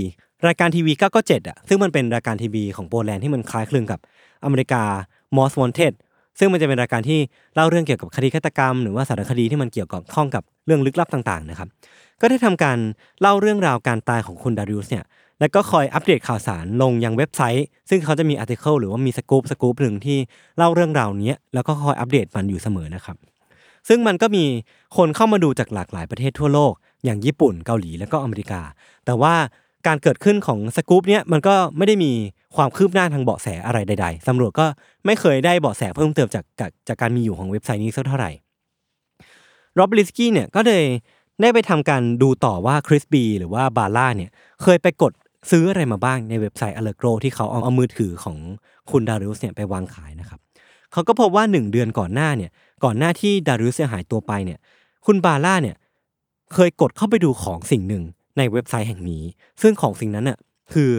รายการทีวี997อะซึ่งมันเป็นรายการทีวีของโปแลนด์ที่มันคล้ายคลึงกับอเมริกา Most Wanted ซึ่งมันจะเป็นรายการที่เล่าเรื่องเกี่ยวกับคดีฆาตกรรม หรือว่าสารคดีที่มันเกี่ยวกับข้องกับเรื่องลึกลับต่างๆนะครับ ก็ได้ทำการเล่าเรื่องราวการตายของคุณดาริอุสเนี่ย แล้วก็คอยอัปเดตข่าวสารลงยังเว็บไซต์ ซึ่งเขาจะมีอาร์ติเคิลหรือว่ามีสกู๊ปสกู๊ปหนึ่งที่เล่าเรื่องราวนี้แล้วก็คอยอัปเดตมันอยู่เสมอนะครับ ซึ่งมันก็มีคนเข้ามาดูจากหลากหลายประเทศทั่วโลก อย่างญี่ปุ่นเกาหลีแล้วก็อเมริกา แต่ว่าการเกิดขึ้นของสกู๊ปเนี้ยมันก็ไม่ได้มีความคืบหน้าทางเบาะแสอะไรใดๆตำรวจก็ไม่เคยได้เบาะแสเพิ่มเติมจากจากจากการมีอยู่ของเว็บไซต์นี้สักเท่าไหร่โรบลิสกี้เนี่ยก็เลยได้ไปทำการดูต่อว่าคริสบีหรือว่าบาร่าเนี่ยเคยไปกด ซื้ออะไรมาบ้างในเว็บไซต์ Allegro ที่เขาเอาเอามือถือของคุณดาริอุสเนี่ยไปวางขายนะครับเขาก็พบว่าหนึ่งเดือนก่อนหน้าเนี่ยก่อนหน้าที่ดาริอุสจะหายตัวไปเนี่ยคุณบาร่าเนี่ยเคยกดเข้าไปดูของสิ่งหนึ่งในเว็บไซต์แห่งนี้ ซึ่งของสิ่งนั้นน่ะคือ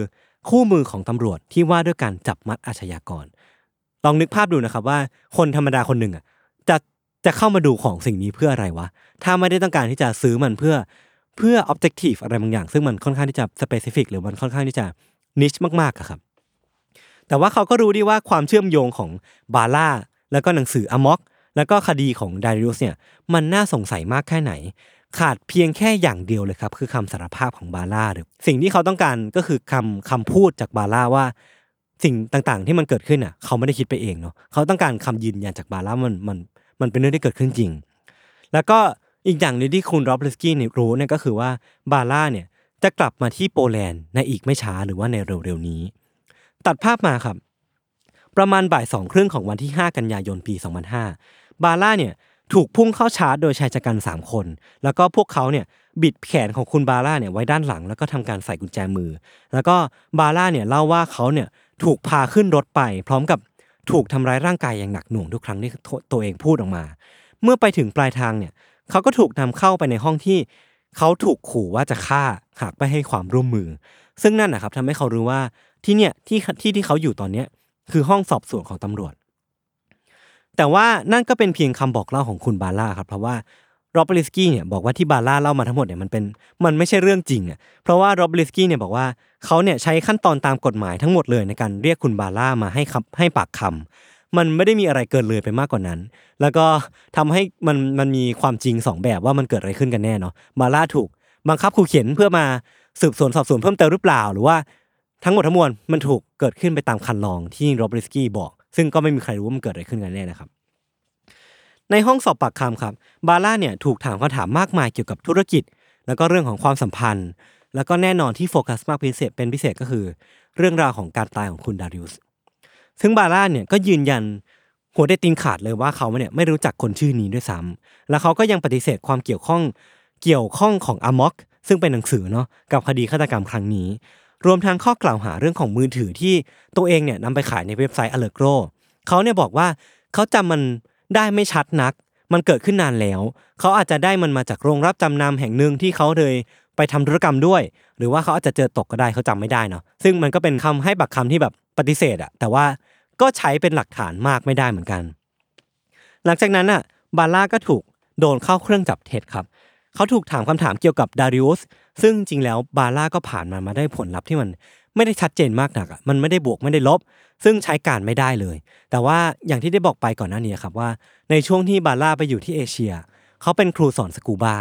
คู่มือของตำรวจที่ว่าด้วยการจับมัดอาชญากร ลองนึกภาพดูนะครับว่าคนธรรมดาคนหนึ่งอะจะจะเข้ามาดูของสิ่งนี้เพื่ออะไรวะ ถ้าไม่ได้ต้องการที่จะซื้อมันเพื่อ เพื่อ objective อะไรบางอย่าง ซึ่งมันค่อนข้างที่จะ specific หรือมันค่อนข้างที่จะ niche มากๆอะครับ แต่ว่าเขาก็รู้ดีว่าความเชื่อมโยงของบาร่าแล้วก็หนังสืออมอกแล้วก็คดีของไดริอุสเนี่ยมันน่าสงสัยมากแค่ไหน ขาดเพียงแค่อย่างเดียวเลยครับ คือคำสารภาพของบาร่าหรือสิ่งที่เขาต้องการก็คือคำคำพูดจากบาร่าว่าสิ่งต่างๆ ที่มันเกิดขึ้นอะเขาไม่ได้คิดไปเองเนาะเขาต้องการคำยืนยันจากบาร่ามันมันมันเป็นเรื่องที่เกิดขึ้นจริง แล้วก็ อีกอย่างหนึงที่คุณโรบลิสกี้เนี่ยรู้เนี่ยก็คือว่าบาร่าเนี่ยจะกลับมาที่โปแลนด์ในอีกไม่ช้าหรือว่าในเร็วๆนี้ ตัดภาพมาครับ ประมาณบ่ายสองครึ่งของวันที่ 5 กันยายนปี 2005 บาร่าเนี่ยถูกพุ่งเข้าชาร์จโดยชายชะกัน 3 คน แล้วก็พวกเขาเนี่ยบิดแขนของคุณบาร่าเนี่ยไว้ด้านหลัง แล้วก็ทำการใส่กุญแจมือ แล้วก็บาร่าเนี่ยเล่าว่าเขาเนี่ยถูกพาขึ้นรถไป พร้อมกับถูกทำร้ายร่างกายอย่างหนักหน่วงทุกครั้งที่ตัวเองพูดออกมา เมื่อไปถึงปลายทางเนี่ย เขาก็ถูกนำเข้าไปในห้องที่เขาถูกขู่ว่าจะฆ่าหากไม่ให้ความร่วมมือ ซึ่งนั่นนะครับทำให้เขารู้ว่าที่เนี่ยที่ที่ที่เขาอยู่ตอนเนี้ยคือห้องสอบสวนของตำรวจ แต่ว่านั่นก็เป็นเพียงคำบอกเล่าของคุณบาร่าครับเพราะว่าโรบลิสกี้เนี่ยบอกว่าที่บาร่าเล่ามาทั้งหมดเนี่ยมันเป็นมันไม่ใช่เรื่องจริงอะเพราะว่าโรบลิสกี้เนี่ยบอกว่าเขาเนี่ยใช้ขั้นตอนตามกฎหมายทั้งหมดเลยในการเรียกคุณบาร่ามาให้คำให้ปากคำ มันไม่ได้มีอะไรเกินเลยไปมากกว่านั้น แล้วก็ทำให้มันมันมีความจริงสองแบบว่ามันเกิดอะไรขึ้นกันแน่เนาะบาร่าถูกบังคับขู่เข็นเพื่อมาสืบสวนสอบสวนเพิ่มเติมหรือเปล่า หรือว่าทั้งหมดทั้งมวลมันถูกเกิดขึ้นไปตามคันลองที่โรบลิสกี้บอก ซึ่งก็ไม่มีใครรู้ว่ามันเกิดอะไรขึ้นกันแน่นะครับในห้องสอบปากคำครับบาร่าเนี่ยถูกถามคำถามมากมายเกี่ยวกับธุรกิจ แล้วก็เรื่องของความสัมพันธ์ แล้วก็แน่นอนที่โฟกัสมากพิเศษเป็นพิเศษก็คือ เรื่องราวของการตายของคุณดาริอุส ซึ่งบาร่าเนี่ยก็ยืนยันหัวได้ตีนขาดเลยว่าเขาเนี่ยไม่รู้จักคนชื่อนี้ด้วยซ้ำแล้วเขาก็ยังปฏิเสธความเกี่ยวข้องเกี่ยวข้องของอามอกซึ่งเป็นหนังสือเนาะกับคดีฆาตกรรมครั้งนี้ รวมทั้งข้อกล่าวหาเรื่องของมือถือที่ตัวเองเนี่ยนำไปขายในเว็บไซต์ Allegro เขาเนี่ยบอกว่าเขาจำมันได้ไม่ชัดนัก มันเกิดขึ้นนานแล้ว เขาอาจจะได้มันมาจากโรงรับจำนำแห่งหนึ่งที่เขาเลยไปทำธุรกรรมด้วย หรือว่าเขาอาจจะเจอตกก็ได้เขาจำไม่ได้เนาะซึ่งมันก็เป็นคำให้บักคำที่แบบ ปฏิเสธอะแต่ว่าก็ใช้เป็นหลักฐานมากไม่ได้เหมือนกัน หลังจากนั้นอะบาร่าก็ถูกโดนเข้าเครื่องจับเท็จครับ เขาถูกถามคำถามเกี่ยวกับดาริอุสซึ่งจริงแล้วบาร่าก็ผ่านมันมาได้ผลลัพธ์ที่มันไม่ได้ชัดเจนมากนักอะมันไม่ได้บวกไม่ได้ลบ ซึ่งใช้การไม่ได้เลย แต่ว่าอย่างที่ได้บอกไปก่อนหน้านี้ครับว่า ในช่วงที่บาร่าไปอยู่ที่เอเชีย เขาเป็นครูสอนสกูบา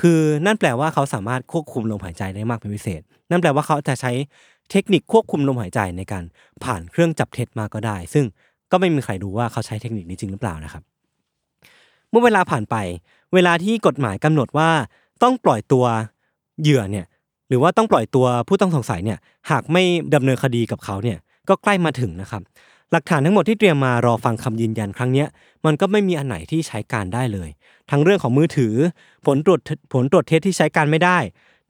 คือนั่นแปลว่าเขาสามารถควบคุมลมหายใจได้มากเป็นพิเศษ นั่นแปลว่าเขาจะใช้ เทคนิคควบคุมลมหายใจในการผ่านเครื่องจับเท็จมาก็ได้ ซึ่งก็ไม่มีใครรู้ว่าเขาใช้เทคนิคนี้จริงหรือเปล่านะครับ เมื่อเวลาผ่านไป เวลาที่กฎหมายกำหนดว่าต้องปล่อยตัวเหยื่อเนี่ยหรือว่าต้องปล่อยตัวผู้ต้องสงสัยเนี่ยหากไม่ดำเนินคดีกับเขาเนี่ยก็ใกล้มาถึงนะครับหลักฐานทั้งหมดที่เตรียมมารอฟังคำยืนยันครั้งนี้มันก็ไม่มีอันไหนที่ใช้การได้เลย ทั้งเรื่องของมือถือ ผลตรวจผลตรวจเท็จที่ใช้การไม่ได้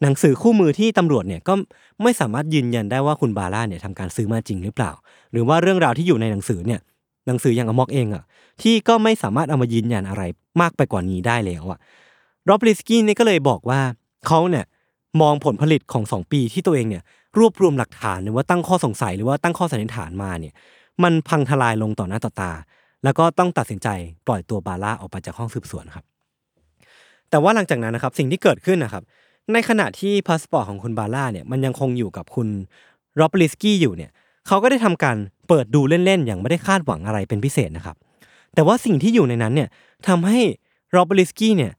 หนังสือคู่มือที่ตำรวจเนี่ยก็ไม่สามารถยืนยันได้ว่าคุณบาร่าเนี่ยทำการซื้อมาจริงหรือเปล่า หรือว่าเรื่องราวที่อยู่ในหนังสือเนี่ยหนังสืออย่างอมอกเองอะที่ก็ไม่สามารถเอามายืนยันอะไรมากไปกว่านี้ได้แล้วอะโรบลิสกี้เนี่ยก็เลยบอกว่าเขาเนี่ยมองผลผลิตของสองปีที่ตัวเองเนี่ยรวบรวมหลักฐานหรือว่าตั้งข้อสงสัยหรือว่าตั้งข้อสันนิษฐานมาเนี่ยมันพังทลายลงต่อหน้าต่อตา แล้วก็ต้องตัดสินใจปล่อยตัวบาร่าออกไปจากห้องสืบสวนครับ แต่ว่าหลังจากนั้นนะครับสิ่งที่เกิดขึ้นนะครับ ในขณะที่พาสปอร์ตของคุณบาร่าเนี่ยมันยังคงอยู่กับคุณโรบลิสกี้อยู่เนี่ยเขาก็ได้ทำการเปิดดูเล่นๆ อย่างไม่ได้คาดหวังอะไรเป็นพิเศษนะครับ แต่ว่าสิ่งที่อยู่ในนั้นเนี่ยทำให้โรบลิสกี้เนี่ย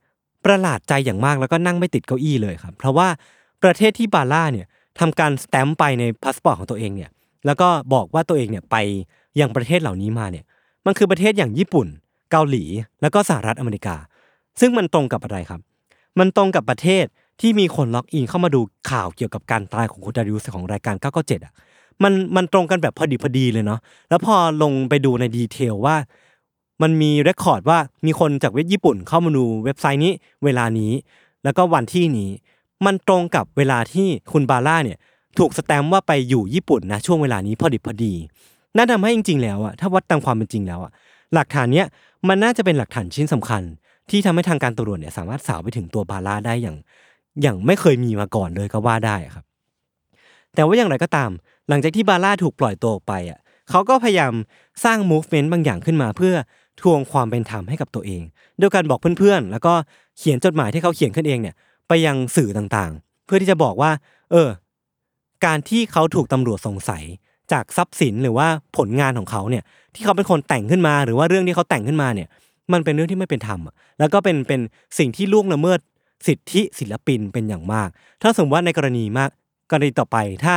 ประหลาดใจอย่างมากแล้วก็นั่งไม่ติดเก้าอี้เลยครับ เพราะว่าประเทศที่บาร่าเนี่ยทำการสแตมป์ไปในพาสปอร์ตของตัวเองเนี่ยแล้วก็บอกว่าตัวเองเนี่ยไปยังประเทศเหล่านี้มาเนี่ยมันคือประเทศอย่างญี่ปุ่น เกาหลี แล้วก็สหรัฐอเมริกา ซึ่งมันตรงกับอะไรครับ มันตรงกับประเทศ ที่มีคน log in เข้ามาดูข่าวเกี่ยวกับการตายของคุณดาริอุสของรายการ 997อะมันมันตรงกันแบบพอดีพอดีเลยเนาะแล้วพอลงไปดูใน detail ว่า มันมี record ว่ามีคนจากเว็บญี่ปุ่นเข้ามาดูเว็บไซต์นี้เวลานี้ แล้วก็วันที่นี้ มันตรงกับเวลาที่คุณบาร่าเนี่ยถูกสแตมป์ว่าไปอยู่ญี่ปุ่นนะช่วงเวลานี้พอดีพอดีนั่นทำให้จริง ๆ แล้วอะถ้าวัดตามความเป็นจริงแล้วอะหลักฐานเนี้ยมันน่าจะเป็นหลักฐานชิ้นสำคัญ ที่ทำให้ทางการตำรวจเนี่ยสามารถสาวไปถึงตัวบาร่าได้อย่าง อย่างไม่เคยมีมาก่อนเลยก็ว่าได้ครับ แต่ว่าอย่างไรก็ตาม หลังจากที่บาร่าถูกปล่อยตัวออกไปอะเขาก็พยายามสร้าง movement บางอย่างขึ้นมา เพื่อทวงความเป็นธรรมให้กับตัวเองโดยการบอกเพื่อนๆ แล้วก็เขียนจดหมายที่เขาเขียนขึ้นเองเนี่ยไปยังสื่อต่างๆ เพื่อที่จะบอกว่า เออ การที่เขาถูกตำรวจสงสัยจากทรัพย์สินหรือว่าผลงานของเขาเนี่ยที่เขาเป็นคนแต่งขึ้นมา หรือว่าเรื่องที่เขาแต่งขึ้นมาเนี่ย มันเป็นเรื่องที่ไม่เป็นธรรมแล้วก็เป็นเป็นสิ่งที่ล่วงละเมิด สิทธิศิลปินเป็นอย่างมาก ถ้าสมมติว่าในกรณีมากกรณีต่อไปถ้า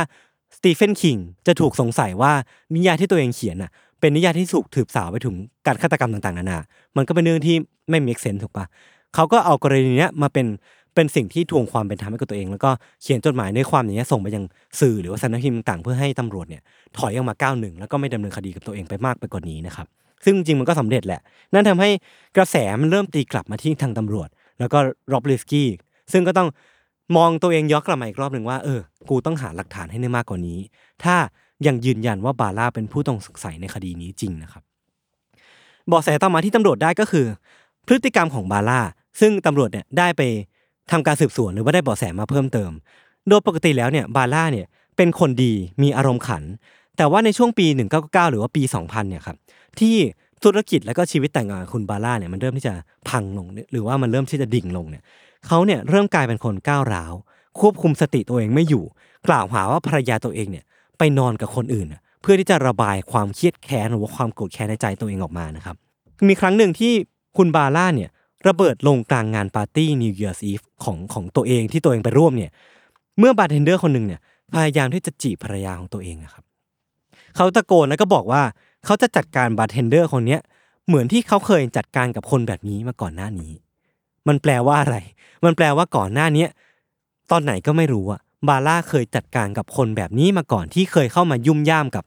สตีเฟนคิงจะถูกสงสัยว่านิยายที่ตัวเองเขียนน่ะเป็นนิยายที่ถูกถืบสาวไปถึงการฆาตกรรมต่างๆนานา มันก็เป็นเรื่องที่ไม่มีเซนถูกปะเขาก็เอากรณีเนี้ยมาเป็นเป็นสิ่งที่ทวงความเป็นธรรมให้กับตัวเอง แล้วก็เขียนจดหมายในความอย่างเงี้ยส่งไปยังสื่อหรือว่าสำนักพิมพ์ต่างๆเพื่อให้ตำรวจเนี่ยถอยออกมาก้าวหนึ่งแล้วก็ไม่ดำเนินคดีกับตัวเองไปมากไปกว่านี้นะครับซึ่งจริงมันก็สำเร็จแหละ นั่นทำให้กระแสมันเริ่มตีกลับมาที่ทางตำรวจ แล้วก็โรบลิสกี้ซึ่งก็ต้องมองตัวเองย้อนกลับมาอีกรอบหนึ่งว่าเออ กูต้องหาหลักฐานให้ได้มากกว่านี้ ถ้ายังยืนยันว่าบาร่าเป็นผู้ต้องสงสัยในคดีนี้จริงนะครับเบาะแสต่อมาที่ตำรวจได้ก็คือ พฤติกรรมของบาร่าซึ่งตำรวจเนี่ยได้ไปทำการสืบสวนหรือว่าได้เบาะแสมาเพิ่มเติม โดยปกติแล้วเนี่ยบาร่าเนี่ยเป็นคนดีมีอารมณ์ขัน แต่ว่าในช่วงปี 1999 หรือว่าปี 2000 เนี่ยครับที่ ธุรกิจแล้วก็ชีวิตแต่งงานคุณบาร่าเนี่ยมันเริ่มที่จะพังลงหรือว่ามันเริ่มที่จะดิ่งลงเนี่ยเขาเนี่ยเริ่มกลายเป็นคนก้าวร้าว ควบคุมสติตัวเองไม่อยู่ กล่าวหาว่าภรรยาตัวเองเนี่ยไปนอนกับคนอื่น เพื่อที่จะระบายความเคียดแค้นหรือว่าความโกรธแค้นในใจตัวเองออกมานะครับมีครั้งหนึ่งที่คุณบาร่าเนี่ยระเบิดลงกลางงานปาร์ตี้ New Year's Eve ของของตัวเองที่ตัวเองไปร่วมเนี่ยเมื่อบาร์เทนเดอร์คนหนึ่งเนี่ยพยายามที่จะจีบภรรยาของตัวเองนะครับเขาตะโกนแล้วก็บอกว่า เขาจะจัดการบาร์เทนเดอร์คนเนี้ยเหมือนที่เขาเคยจัดการกับคนแบบนี้มาก่อนหน้านี้ มันแปลว่าอะไร มันแปลว่าก่อนหน้าเนี้ยตอนไหนก็ไม่รู้อะบาร่าเคยจัดการกับคนแบบนี้มาก่อนที่เคยเข้ามายุ่มย่ามกับ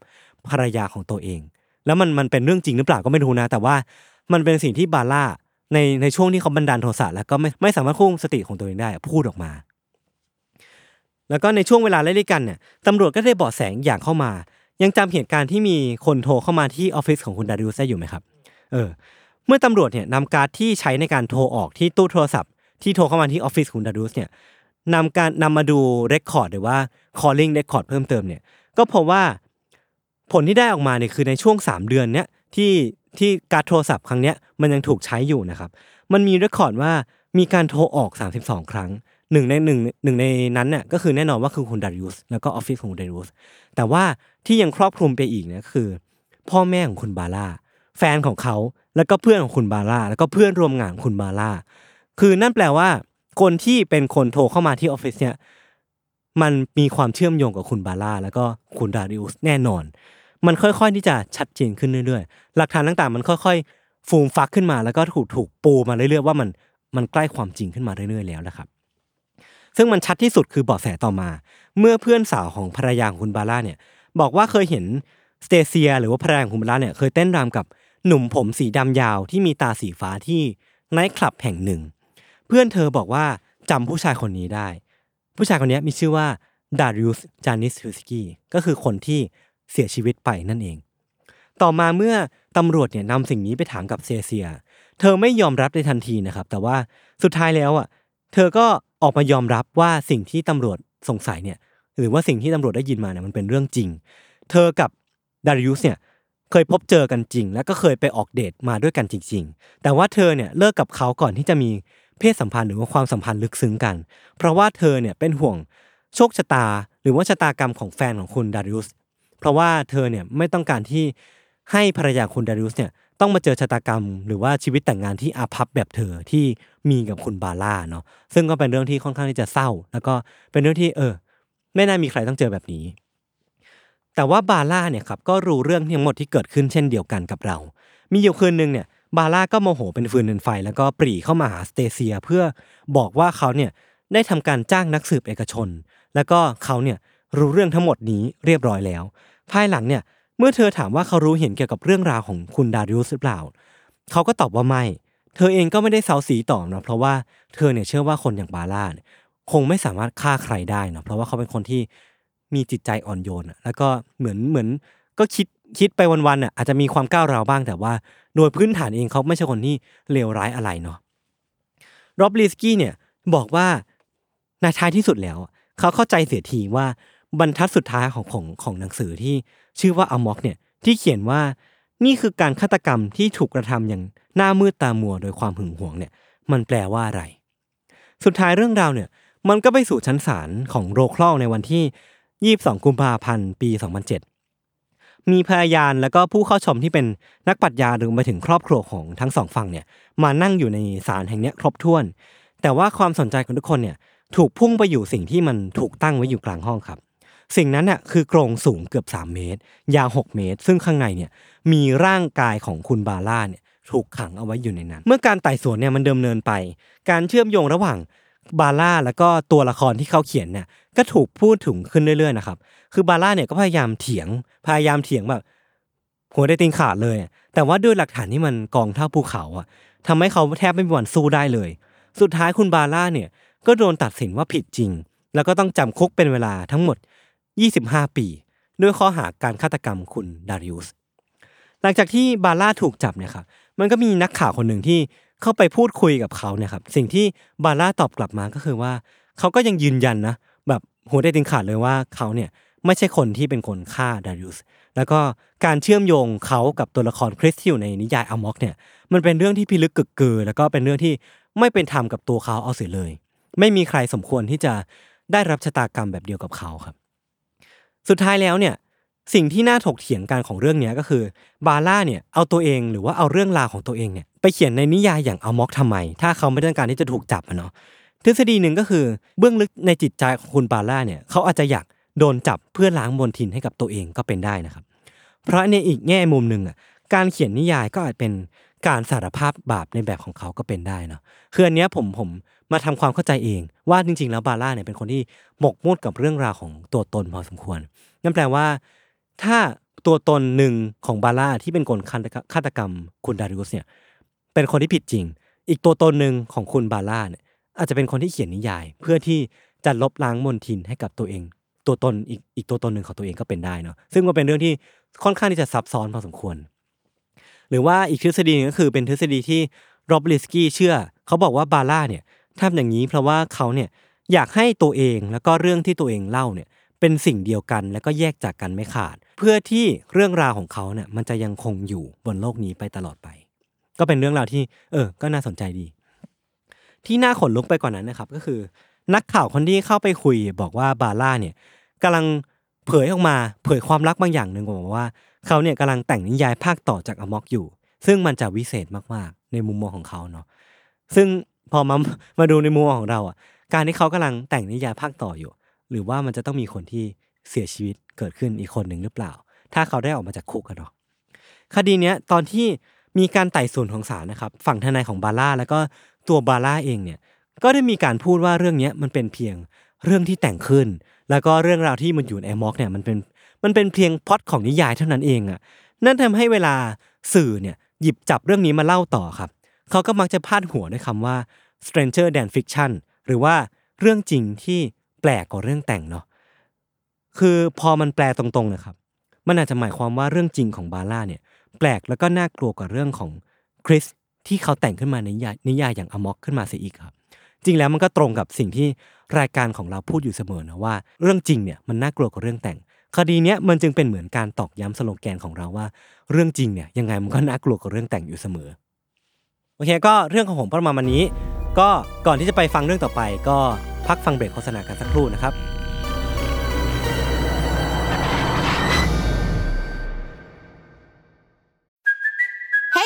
ภรรยาของตัวเอง แล้วมันมันเป็นเรื่องจริงหรือเปล่าก็ไม่รู้นะ แต่ว่ามันเป็นสิ่งที่บาร่าในในช่วงที่เขาบันดาลโทสะแล้วก็ไม่ไม่สามารถควบคุมสติของตัวเองได้พูดออกมา แล้วก็ในช่วงเวลาไล่ๆกันเนี่ยตำรวจก็ได้เบาะแสอย่างเข้ามา ยังจำเหตุการณ์ที่มีคนโทรเข้ามาที่ออฟฟิศของคุณดาริอุสได้อยู่ไหมครับ เออ เมื่อตำรวจเนี่ยนำการ์ดที่ใช้ในการโทรออกที่ตู้โทรศัพท์ ที่โทรเข้ามาที่ออฟฟิศคุณดาริอุสเนี่ยนำการ์ดนำมาดู record หรือว่า calling record เพิ่มเติมเนี่ย ก็พบว่าผลที่ได้ออกมาเนี่ยคือในช่วง 3 เดือนเนี้ยที่ที่การโทรศัพท์ครั้งเนี้ยมันยังถูกใช้อยู่นะครับ มันมี record ว่ามีการโทรออก 32 ครั้งหนึ่งในหนึ่งหนึ่งในนั้นเนี่ยก็คือแน่นอนว่าคือคุณดาริอุสแล้วก็ออฟฟิศของคุณดาริอุส แต่ว่าที่ยังครอบคลุมไปอีกนี่ยคือ พ่อแม่ของคุณบาร่าแฟนของเขาแล้วก็เพื่อนของคุณบาร่าแล้วก็เพื่อนร่วมงานของคุณบาร่าคือนั่นแปลว่า คนที่เป็นคนโทรเข้ามาที่ออฟฟิศเนี่ยมันมีความเชื่อมโยงกับคุณบาร่าแล้วก็คุณดาริอุสแน่นอน มันค่อยๆที่จะชัดเจนขึ้นเรื่อยๆ หลักฐานต่างๆ มันค่อยๆ ฟูมฟักขึ้นมาแล้วก็ถูกถูกปูมาเรื่อยๆว่ามันมันใกล้ความจริงขึ้นมาเรื่อยๆแล้วนะครับ ซึ่งมันชัดที่สุดคือเบาะแสต่อมา เมื่อเพื่อนสาวของภรรยาของคุณบาร่าเนี่ยบอกว่าเคยเห็นสเตเซีย หรือว่าภรรยาของคุณบาร่าเนี่ยเคยเต้นรำกับหนุ่มผมสีดำยาวที่มีตาสีฟ้าที่ไนท์คลับแห่งหนึ่ง เพื่อนเธอบอกว่าจำผู้ชายคนนี้ได้ ผู้ชายคนนี้มีชื่อว่าดาริอุสจานิสฮิสกี้ก็คือคนที่เสียชีวิตไปนั่นเอง ต่อมาเมื่อตำรวจเนี่ยนำสิ่งนี้ไปถามกับเซเซีย เธอไม่ยอมรับในทันทีนะครับ แต่ว่าสุดท้ายแล้วอะ เธอก็ ออกมายอมรับว่าสิ่งที่ตำรวจสงสัยเนี่ยหรือว่าสิ่งที่ตำรวจได้ยินมาเนี่ยมันเป็นเรื่องจริง เธอกับดาริอุสเนี่ยเคยพบเจอกันจริง แล้วก็เคยไปออกเดทมาด้วยกันจริง ๆ แต่ว่าเธอเนี่ยเลิกกับเขาก่อนที่จะมีเพศสัมพันธ์หรือว่าความสัมพันธ์ลึกซึ้งกัน เพราะว่าเธอเนี่ยเป็นห่วงโชคชะตา หรือว่าชะตากรรมของแฟนของคุณดาริอุสเพราะว่าเธอเนี่ยไม่ต้องการที่ให้ภรรยาคุณดาริอุสเนี่ย ต้องมาเจอชะตากรรม หรือว่าชีวิตแต่งงานที่อาภัพแบบเธอที่มีกับคุณบาร่าเนาะซึ่งก็เป็นเรื่องที่ค่อนข้างที่จะเศร้า แล้วก็เป็นเรื่องที่เออ ไม่น่ามีใครต้องเจอแบบนี้ แต่ว่าบาร่าเนี่ยครับก็รู้เรื่องทั้งหมดที่เกิดขึ้นเช่นเดียวกันกับเรา มีอยู่คืนหนึ่งเนี่ยบาร่าก็โมโหเป็นฟืนเป็นไฟ แล้วก็ปรีเข้ามาหาสเตเซีย เพื่อบอกว่าเขาเนี่ยได้ทำการจ้างนักสืบเอกชน แล้วก็เขาเนี่ยรู้เรื่องทั้งหมดนี้เรียบร้อยแล้ว ภายหลังเนี่ย เมื่อเธอถามว่าเขารู้เห็นเกี่ยวกับเรื่องราวของคุณดาริอุสหรือเปล่า เขาก็ตอบว่าไม่ เธอเองก็ไม่ได้เซาซีต่อนะเพราะว่าเธอเนี่ยเชื่อว่าคนอย่างบาร่าเนี่ยคงไม่สามารถฆ่าใครได้นะเพราะว่าเขาเป็นคนที่มีจิตใจอ่อนโยนอะแล้วก็เหมือนเหมือนก็คิดคิดไปวันๆอะอาจจะมีความก้าวร้าวบ้างแต่ว่า โดยพื้นฐานเองเขาไม่ใช่คนที่เลวร้ายอะไรเนาะรอบลีสกี้เนี่ยบอกว่าในท้ายที่สุดแล้ว เขาเข้าใจเสียทีว่าบรรทัดสุดท้ายของของของหนังสือที่ ชื่อว่าอมอกเนี่ยที่เขียนว่านี่คือการฆาตกรรมที่ถูกกระทำอย่างหน้ามืดตามัวโดยความหึงหวงเนี่ยมันแปลว่าอะไร สุดท้ายเรื่องราวเนี่ยมันก็ไปสู่ชั้นศาลของโรคลอกในวันที่ 22 กุมภาพันธ์ ปี 2007 มีพยานแล้วก็ผู้เข้าชมที่เป็นนักปรัชญารวมไปถึงครอบครัวของทั้งสองฝั่งเนี่ยมานั่งอยู่ในศาลแห่งนี้ครบถ้วน แต่ว่าความสนใจของทุกคนเนี่ยถูกพุ่งไปอยู่สิ่งที่มันถูกตั้งไว้อยู่กลางห้องครับ สิ่งนั้นน่ะคือกรงสูงเกือบ 3 เมตร ยาว 6 เมตร ซึ่งข้างในเนี่ยมีร่างกายของคุณบาร่าเนี่ยถูกขังเอาไว้อยู่ในนั้น เมื่อการไต่สวนเนี่ยมันเดิมเนินไป การเชื่อมโยงระหว่างบาร่าแล้วก็ตัวละครที่เขาเขียนเนี่ยก็ถูกพูดถึงขึ้นเรื่อยๆนะครับ คือบาร่าเนี่ยก็พยายามเถียง พยายามเถียงแบบหัวได้ตีนขาดเลย แต่ว่าด้วยหลักฐานที่มันกองเท่าภูเขาอะทำให้เขาแทบไม่มีวันสู้ได้เลย สุดท้ายคุณบาร่าเนี่ยก็โดนตัดสินว่าผิดจริง แล้วก็ต้องจำคุกเป็นเวลาทั้งหมด 25 ปี ด้วยข้อหาการฆาตกรรมคุณดาริอุสหลังจากที่บาร่าถูกจับเนี่ยครับมันก็มีนักข่าวคนหนึ่งที่เข้าไปพูดคุยกับเขาเนี่ยครับสิ่งที่บาร่าตอบกลับมาก็คือว่าเขาก็ยังยืนยันนะแบบหัวได้ติงขาดเลยว่าเขาเนี่ยไม่ใช่คนที่เป็นคนฆ่าดาริอุสแล้วก็การเชื่อมโยงเขากับตัวละครคริสที่อยู่ในนิยายอมอกเนี่ยมันเป็นเรื่องที่พิลึกกึกกือ แล้วก็เป็นเรื่องที่ไม่เป็นธรรมกับตัวเขาเอาเสียเลย ไม่มีใครสมควรที่จะได้รับชะตากรรมแบบเดียวกับเขาครับ สุดท้ายแล้วเนี่ยสิ่งที่น่าถกเถียงกันของเรื่องนี้ก็คือบาร่าเนี่ยเอาตัวเองหรือว่าเอาเรื่องราวของตัวเองเนี่ยไปเขียนในนิยายอย่างเอามอกทำไม ถ้าเขาไม่ต้องการที่จะถูกจับเนาะทฤษฎีหนึ่งก็คือเบื้องลึกในจิตใจของคุณบาร่าเนี่ยเขาอาจจะอยากโดนจับเพื่อล้างมลทินให้กับตัวเองก็เป็นได้นะครับ เพราะในอีกแง่มุมหนึ่งอะการเขียนนิยายก็อาจเป็นการสารภาพบาปในแบบของเขาก็เป็นได้เนาะคืออันเนี้ยผมผมมาทำความเข้าใจเอง ว่าจริง ๆ แล้วบาร่าเนี่ยเป็นคนที่หมกมุ่นกับเรื่องราวของตัวตนพอสมควร นั่นแปลว่า ถ้าตัวตนหนึ่งของบาร่าที่เป็นคนฆาตกรรมคุณดาริอุสเนี่ยเป็นคนที่ผิดจริง อีกตัวตนหนึ่งของคุณบาร่าเนี่ยอาจจะเป็นคนที่เขียนนิยาย เพื่อที่จะลบล้างมลทินให้กับตัวเอง ตัวตนอีกอีกตัวตนหนึ่งของตัวเองก็เป็นได้เนาะซึ่งมันเป็นเรื่องที่ค่อนข้างที่จะซับซ้อนพอสมควร หรือว่าอีกทฤษฎีหนึงก็คือเป็นทฤษฎีที่โรบลิสกี้เชื่อ เขาบอกว่าบาร่าเนี่ยทำอย่างนี้เพราะว่าเขาเนี่ยอยากให้ตัวเองแล้วก็เรื่องที่ตัวเองเล่าเนี่ย เป็นสิ่งเดียวกันแล้วก็แยกจากกันไม่ขาด เพื่อที่เรื่องราวของเขาเนี่ยมันจะยังคงอยู่บนโลกนี้ไปตลอดไป ก็เป็นเรื่องราวที่ เออ ก็น่าสนใจดี ที่น่าขนลุกไปกว่านั้นนะครับ ก็คือ นักข่าวคนที่เข้าไปคุยบอกว่าบาร่าเนี่ยกำลังเผยออกมาเผยความรักบางอย่างหนึ่งบอกว่าเขาเนี่ยกำลังแต่งนิยายภาคต่อจากอมอกอยู่ ซึ่งมันจะวิเศษมากๆ ในมุมมองของเขาเนาะซึ่งพอมามาดูในมุมมองของเราอะการที่เขากำลังแต่งนิยายภาคต่ออยู่ หรือว่ามันจะต้องมีคนที่เสียชีวิตเกิดขึ้นอีกคนหนึ่งหรือเปล่า ถ้าเขาได้ออกมาจากคุกกันเนาะคดีเนี้ยตอนที่มีการไต่สวนของศาลนะครับ ฝั่งทนายของบาร่าแล้วก็ตัวบาร่าเองเนี่ยก็ได้มีการพูดว่าเรื่องเนี้ยมันเป็นเพียงเรื่องที่แต่งขึ้น แล้วก็เรื่องราวที่มันอยู่ในแอมอกเนี่ยมันเป็นมันเป็นเพียงพล็อดของนิยายเท่านั้นเองอะนั่นทำให้เวลาสื่อเนี่ยหยิบจับเรื่องนี้มาเล่าต่อครับ เขาก็มักจะพาดหัวด้วยคำว่า stranger than fiction หรือว่าเรื่องจริงที่ แปลกกว่าเรื่องแต่งเนาะคือพอมันแปลตรงๆนะครับ มันอาจจะหมายความว่าเรื่องจริงของบาร่าเนี่ย แปลกแล้วก็น่ากลัวกว่าเรื่องของคริสที่เขาแต่งขึ้นมาในนิยายนิยายอย่างอมอกขึ้นมาเสียอีกครับ จริงแล้วมันก็ตรงกับสิ่งที่รายการของเราพูดอยู่เสมอนะว่า เรื่องจริงเนี่ยมันน่ากลัวกว่าเรื่องแต่ง คดีเนี้ยมันจึงเป็นเหมือนการตอกย้ำสโลแกนของเราว่า เรื่องจริงเนี่ยยังไงมันก็น่ากลัวกว่าเรื่องแต่งอยู่เสมอโอเคก็เรื่องของผมประมาณวันนี้ ก็ก่อนที่จะไปฟังเรื่องต่อไป ก็พักฟังเบรกโฆษณากันสักครู่นะครับ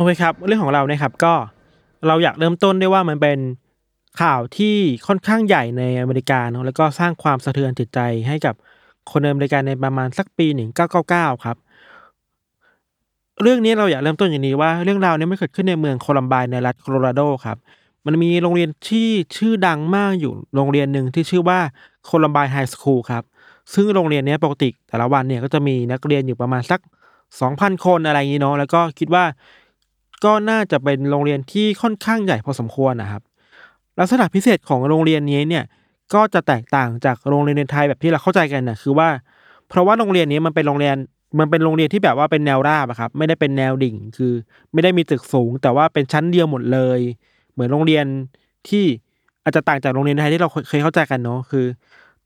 อเคครับ เรื่องของเราเนี่ยครับก็เราอยากเริ่มต้นด้วยว่ามันเป็นข่าวที่ค่อนข้างใหญ่ในอเมริกาเนอะแล้วก็สร้างความสะเทือนจิตใจให้กับคนในอเมริกาในประมาณสักปีหนึ่งเก้าเก้าเก้าครับ เรื่องนี้เราอยากเริ่มต้นอย่างนี้ว่าเรื่องราวนี้ไม่เกิดขึ้นในเมืองโคลัมไบในรัฐโคโลราโดครับ มันมีโรงเรียนที่ชื่อดังมากอยู่โรงเรียนหนึ่งที่ชื่อว่าโคลัมไบไฮสคูลครับ ซึ่งโรงเรียนนี้ปกติแต่ละวันเนี่ยก็จะมีนักเรียนอยู่ประมาณสักสองพันคนอะไรอย่างนี้เนาะแล้วก็คิดว่า ก็น่าจะเป็นโรงเรียนที่ค่อนข้างใหญ่พอสมควรนะครับ ลักษณะพิเศษของโรงเรียนนี้เนี่ยก็จะแตกต่างจากโรงเรียนในไทยแบบที่เราเข้าใจกันนะคือว่า เพราะว่าโรงเรียนนี้มันเป็นโรงเรียนมันเป็นโรงเรียนที่แบบว่าเป็นแนวราบอะครับไม่ได้เป็นแนวดิ่งคือ ไม่ได้มีตึกสูง แต่ว่าเป็นชั้นเดียวหมดเลย เหมือนโรงเรียนที่อาจจะต่างจากโรงเรียนไทยที่เราเคยเข้าใจกันเนาะคือ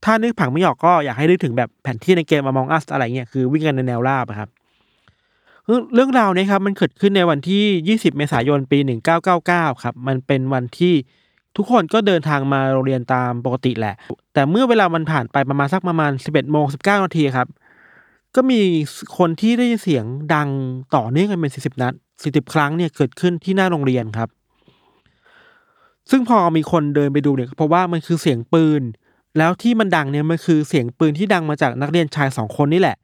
ถ้านึกผังไม่ออกก็อยากให้นึกถึงแบบแผนที่ในเกม Among Us อะไรเงี้ยคือวิ่งกันในแนวราบอะครับ เรื่องราวนี้ครับมันเกิดขึ้นในวันที่ 20 เมษายนปี 1999 ครับ มันเป็นวันที่ทุกคนก็เดินทางมาโรงเรียนตามปกติแหละ แต่เมื่อเวลามันผ่านไปประมาณสักประมาณ 11โมง19นาทีครับ ก็มีคนที่ได้ยินเสียงดังต่อเนื่องกันเป็น 40 นัด 40 ครั้งเนี่ยเกิดขึ้นที่หน้าโรงเรียนครับ ซึ่งพอมีคนเดินไปดูเนี่ยเพราะว่ามันคือเสียงปืน แล้วที่มันดังเนี่ยมันคือเสียงปืนที่ดังมาจากนักเรียนชายสองคนนี่แหละ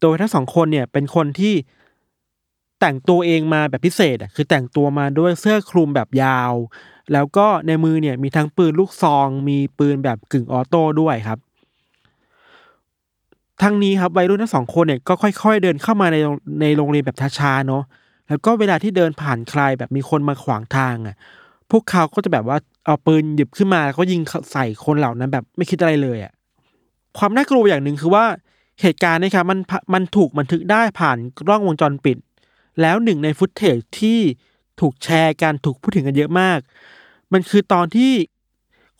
โดยทั้งสองคนเนี่ยเป็นคนที่แต่งตัวเองมาแบบพิเศษอะคือแต่งตัวมาด้วยเสื้อคลุมแบบยาว แล้วก็ในมือเนี่ยมีทั้งปืนลูกซอง มีปืนแบบกึ่งออโต้ด้วยครับ ทั้งนี้ครับวัยรุ่นทั้งสองคนเนี่ยก็ค่อย ๆ เดินเข้ามาในในโรงเรียนแบบช้าๆเนาะแล้วก็เวลาที่เดินผ่านใครแบบมีคนมาขวางทางอะ พวกเขาก็จะแบบว่าเอาปืนหยิบขึ้นมาแล้วก็ยิงใส่คนเหล่านั้นแบบไม่คิดอะไรเลยอะความน่ากลัวอย่างหนึ่งคือว่า เหตุการณ์เนะครับมันมันถูกบันทึกได้ผ่านกล้องวงจรปิด แล้วหนึ่งในฟุตเทจที่ถูกแชร์กันถูกพูดถึงกันเยอะมาก มันคือตอนที่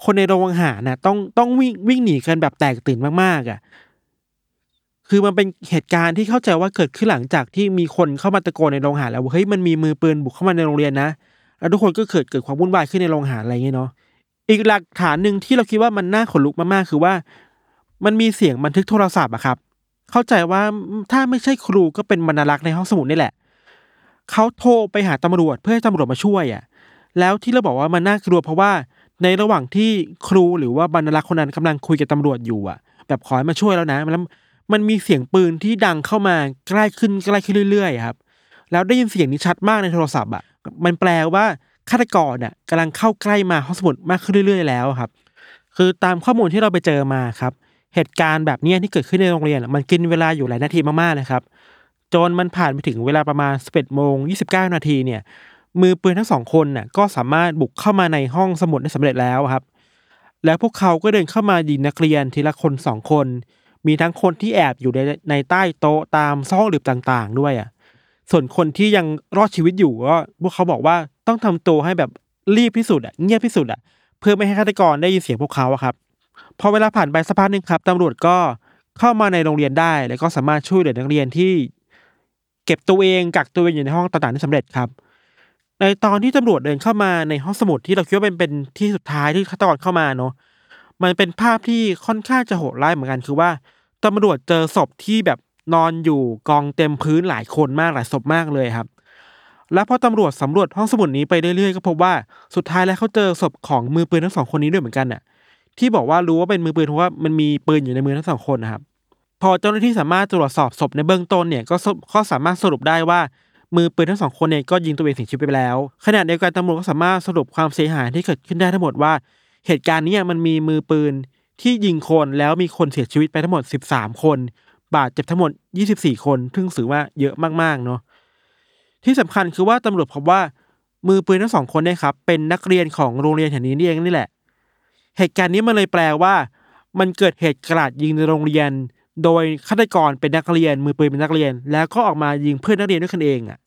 คนในโรงอาหารนะต้องต้องวิ่งวิ่งหนีกันแบบแตกตื่นมากๆอะ คือมันเป็นเหตุการณ์ที่เข้าใจว่าเกิดขึ้นหลังจากที่มีคนเข้ามาตะโกนในโรงอาหารแล้วว่าเฮ้ยมันมีมือปืนบุกเข้ามาในโรงเรียนนะแล้วทุกคนก็เกิดเกิดความวุ่นวายขึ้นในโรงอาหารอะไรเงี้ยเนาะอีกหลักฐานหนึ่งที่เราคิดว่ามันน่าขนลุกมากๆคือว่า มันมีเสียงบันทึกโทรศัพท์อะครับ เข้าใจว่าถ้าไม่ใช่ครูก็เป็นบรรลักษ์ในห้องสมุดนี่แหละ เขาโทรไปหาตำรวจเพื่อให้ตำรวจมาช่วยอะแล้วที่เราบอกว่ามันน่ากลัวเพราะว่าในระหว่างที่ครูหรือว่าบรรลักษ์คนนั้นกำลังคุยกับตำรวจอยู่อะ แบบขอให้มาช่วยแล้วนะแล้วมันมีเสียงปืนที่ดังเข้ามาใกล้ขึ้นใกล้ขึ้นเรื่อยๆครับ แล้วได้ยินเสียงนี้ชัดมากในโทรศัพท์อะ มันแปลว่าฆาตกรเนี่ยกำลังเข้าใกล้มาห้องสมุดมากขึ้นเรื่อย ๆ แล้วครับ คือตามข้อมูลที่เราไปเจอมาครับ เหตุการณ์แบบนี้ที่เกิดขึ้นในโรงเรียน มันกินเวลาอยู่หลายนาทีมากๆเลยครับจนมันผ่านไปถึงเวลาประมาณ 11โมง29 นาทีเนี่ยมือปืนทั้งสองคนน่ะก็สามารถบุกเข้ามาในห้องสมุดได้สำเร็จแล้วครับ แล้วพวกเขาก็เดินเข้ามายิงนักเรียนทีละคนสองคน มีทั้งคนที่แอบอยู่ในในใต้โต๊ะตามซอกหลืบต่างๆ ด้วยอะส่วนคนที่ยังรอดชีวิตอยู่ก็พวกเขาบอกว่าต้องทำตัวให้แบบรีบที่สุดอะเงียบที่สุดอะเพื่อไม่ให้ฆาตกรได้ยินเสียงพวกเขาอะครับ พอเวลาผ่านไปสักพักหนึ่งครับตำรวจก็เข้ามาในโรงเรียนได้ แล้วก็สามารถช่วยเหลือนักเรียนที่เก็บตัวเองกักตัวเองอยู่ในห้องต่างๆได้สำเร็จครับ ในตอนที่ตำรวจเดินเข้ามาในห้องสมุดที่เราคิดว่าเป็นเป็นที่สุดท้ายที่ฆาตกรเข้ามาเนาะมันเป็นภาพที่ค่อนข้างจะโหดร้ายเหมือนกันคือว่าตำรวจเจอศพที่แบบนอนอยู่กองเต็มพื้นหลายคนมากหลายศพมากเลยครับ แล้วพอตำรวจสำรวจห้องสมุดนี้ไปเรื่อยๆก็พบว่าสุดท้ายแล้วเขาเจอศพของมือปืนทั้งสองคนนี้ด้วยเหมือนกันน่ะ ที่บอกว่ารู้ว่าเป็นมือปืนเพราะว่ามันมีปืนอยู่ในมือทั้งสองคนนะครับ พอเจ้าหน้าที่สามารถตรวจสอบศพในเบื้องต้นเนี่ยก็สก็สามารถสรุปได้ว่ามือปืนทั้งสองคนเนี่ยก็ยิงตัวเองเสียชีวิตไปแล้วขณะเดียวกันตำรวจก็สามารถสรุปความเสียหายที่เกิดขึ้นได้ทั้งหมดว่า เหตุการณ์นี้มันมีมือปืนที่ยิงคนแล้วมีคนเสียชีวิตไปทั้งหมด 13 คน บาดเจ็บทั้งหมด 24 คนซึ่งถือว่าเยอะมากๆเนาะที่สำคัญคือว่าตำรวจพบว่ามือปืนทั้งสองคนเนี่ยครับเป็นนักเรียนของโรงเรียนแห่งนี้นี่เองนี่แหละ เหตุการณ์นี้มันเลยแปลว่า มันเกิดเหตุกราดยิงในโรงเรียน โดยฆาตกรเป็นนักเรียน มือปืนเป็นนักเรียน แล้วก็ออกมายิงเพื่อนนักเรียนด้วยกันเองอะ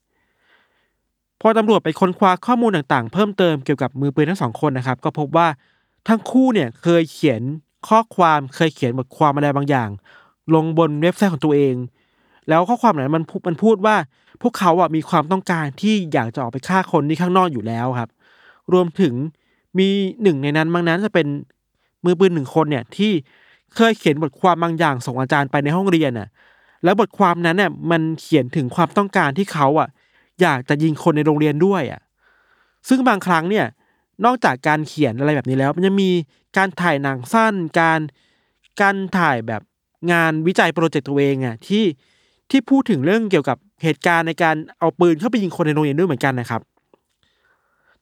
พอตำรวจไปค้นคว้าข้อมูลต่างๆ เพิ่มเติมเกี่ยวกับมือปืนทั้งสองคนนะครับ ก็พบว่าทั้งคู่เนี่ยเคยเขียนข้อความเคยเขียนบทความอะไรบางอย่าง ลงบนเว็บไซต์ของตัวเอง แล้วข้อความนั้นมันมันพูดว่า พวกเขาอะมีความต้องการที่อยากจะออกไปฆ่าคนที่ข้างนอกอยู่แล้วครับ รวมถึง มีหนึ่งในนั้นบางนั้นจะเป็นมือปืนหนึ่งคนเนี่ยที่เคยเขียนบทความบางอย่างส่งอาจารย์ไปในห้องเรียนน่ะ แล้วบทความนั้นเนี่ยมันเขียนถึงความต้องการที่เขาอะ อยากจะยิงคนในโรงเรียนด้วยอะ ซึ่งบางครั้งเนี่ย นอกจากการเขียนอะไรแบบนี้แล้ว มันยังมีการถ่ายหนังสั้น การการถ่ายแบบงานวิจัยโปรเจกต์ตัวเองอะที่ที่พูดถึงเรื่องเกี่ยวกับเหตุการณ์ในการเอาปืนเข้าไปยิงคนในโรงเรียนด้วยเหมือนกันนะครับ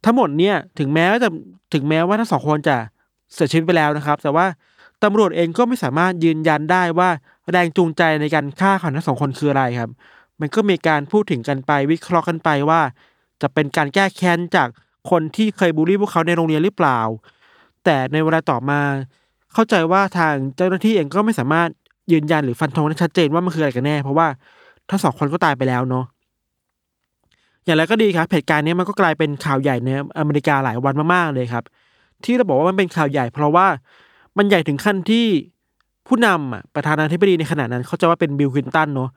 ทั้งหมดเนี่ยถึงแม้ว่าจะถึงแม้ว่าทั้งสองคนจะเสียชีวิตไปแล้วนะครับ แต่ว่าตำรวจเองก็ไม่สามารถยืนยันได้ว่าแรงจูงใจในการฆ่าของทั้งสองคนคืออะไรครับ มันก็มีการพูดถึงกันไปวิเคราะห์กันไปว่า จะเป็นการแก้แค้นจากคนที่เคยบูลลี่พวกเขาในโรงเรียนหรือเปล่า แต่ในเวลาต่อมา เข้าใจว่าทางเจ้าหน้าที่เองก็ไม่สามารถยืนยันหรือฟันธงได้ชัดเจนว่ามันคืออะไรกันแน่ เพราะว่าทั้งสองคนก็ตายไปแล้วเนาะ อย่างไรก็ดีครับเหตุการณ์นี้มันก็กลายเป็นข่าวใหญ่ในอเมริกาหลายวันมากๆเลยครับ ที่เราบอกว่ามันเป็นข่าวใหญ่ เพราะว่ามันใหญ่ถึงขั้นที่ผู้นำประธานาธิบดีในขณะนั้น เข้าใจว่าเป็นบิลคลินตันเนาะ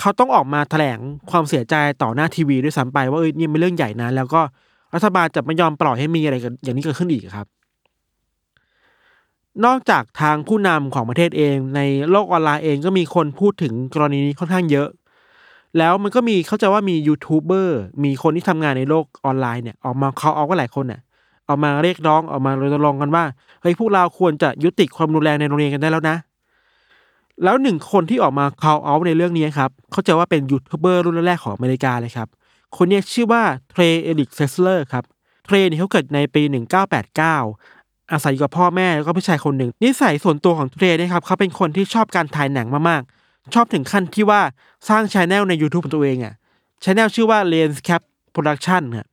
เขาต้องออกมาแถลงความเสียใจต่อหน้าทีวีด้วยซ้ำไปว่าเออนี่เป็นเรื่องใหญ่นะ แล้วก็รัฐบาลจะไม่ยอมปล่อยให้มีอะไรกันอย่างนี้เกิดขึ้นอีกครับ นอกจากทางผู้นำของประเทศเอง ในโลกออนไลน์เองก็มีคนพูดถึงกรณีนี้ค่อนข้างเยอะ แล้วมันก็มีเข้าใจว่ามียูทูบเบอร์มีคนที่ทำงานในโลกออนไลน์เนี่ยออกมาเขาเอาก็หลายคนเนี่ยออกมาเรียกร้องออกมารณรงค์กันว่าเฮ้ยพวกเราควรจะยุติความรุนแรงในโรงเรียนกันได้แล้วนะ แล้วหนึ่งคนที่ออกมา call out ในเรื่องนี้ครับเข้าใจว่าเป็นยูทูบเบอร์รุ่นแรกของอเมริกาเลยครับ คนนี้ชื่อว่าเทรเอริกเซสเลอร์ครับเทรเนี่ยเขาเกิดในปี 1989 อาศัยอยู่กับพ่อแม่แล้วก็พี่ชายคนหนึ่งนิสัยส่วนตัวของเทรเนะครับเขาเป็นคนที่ชอบการถ่ายหนังมากๆ ชอบถึงขั้นที่ว่าสร้างช anel ใน YouTube ของตัวเองอะช anel ชื่อว่า Lenscap Production ครับ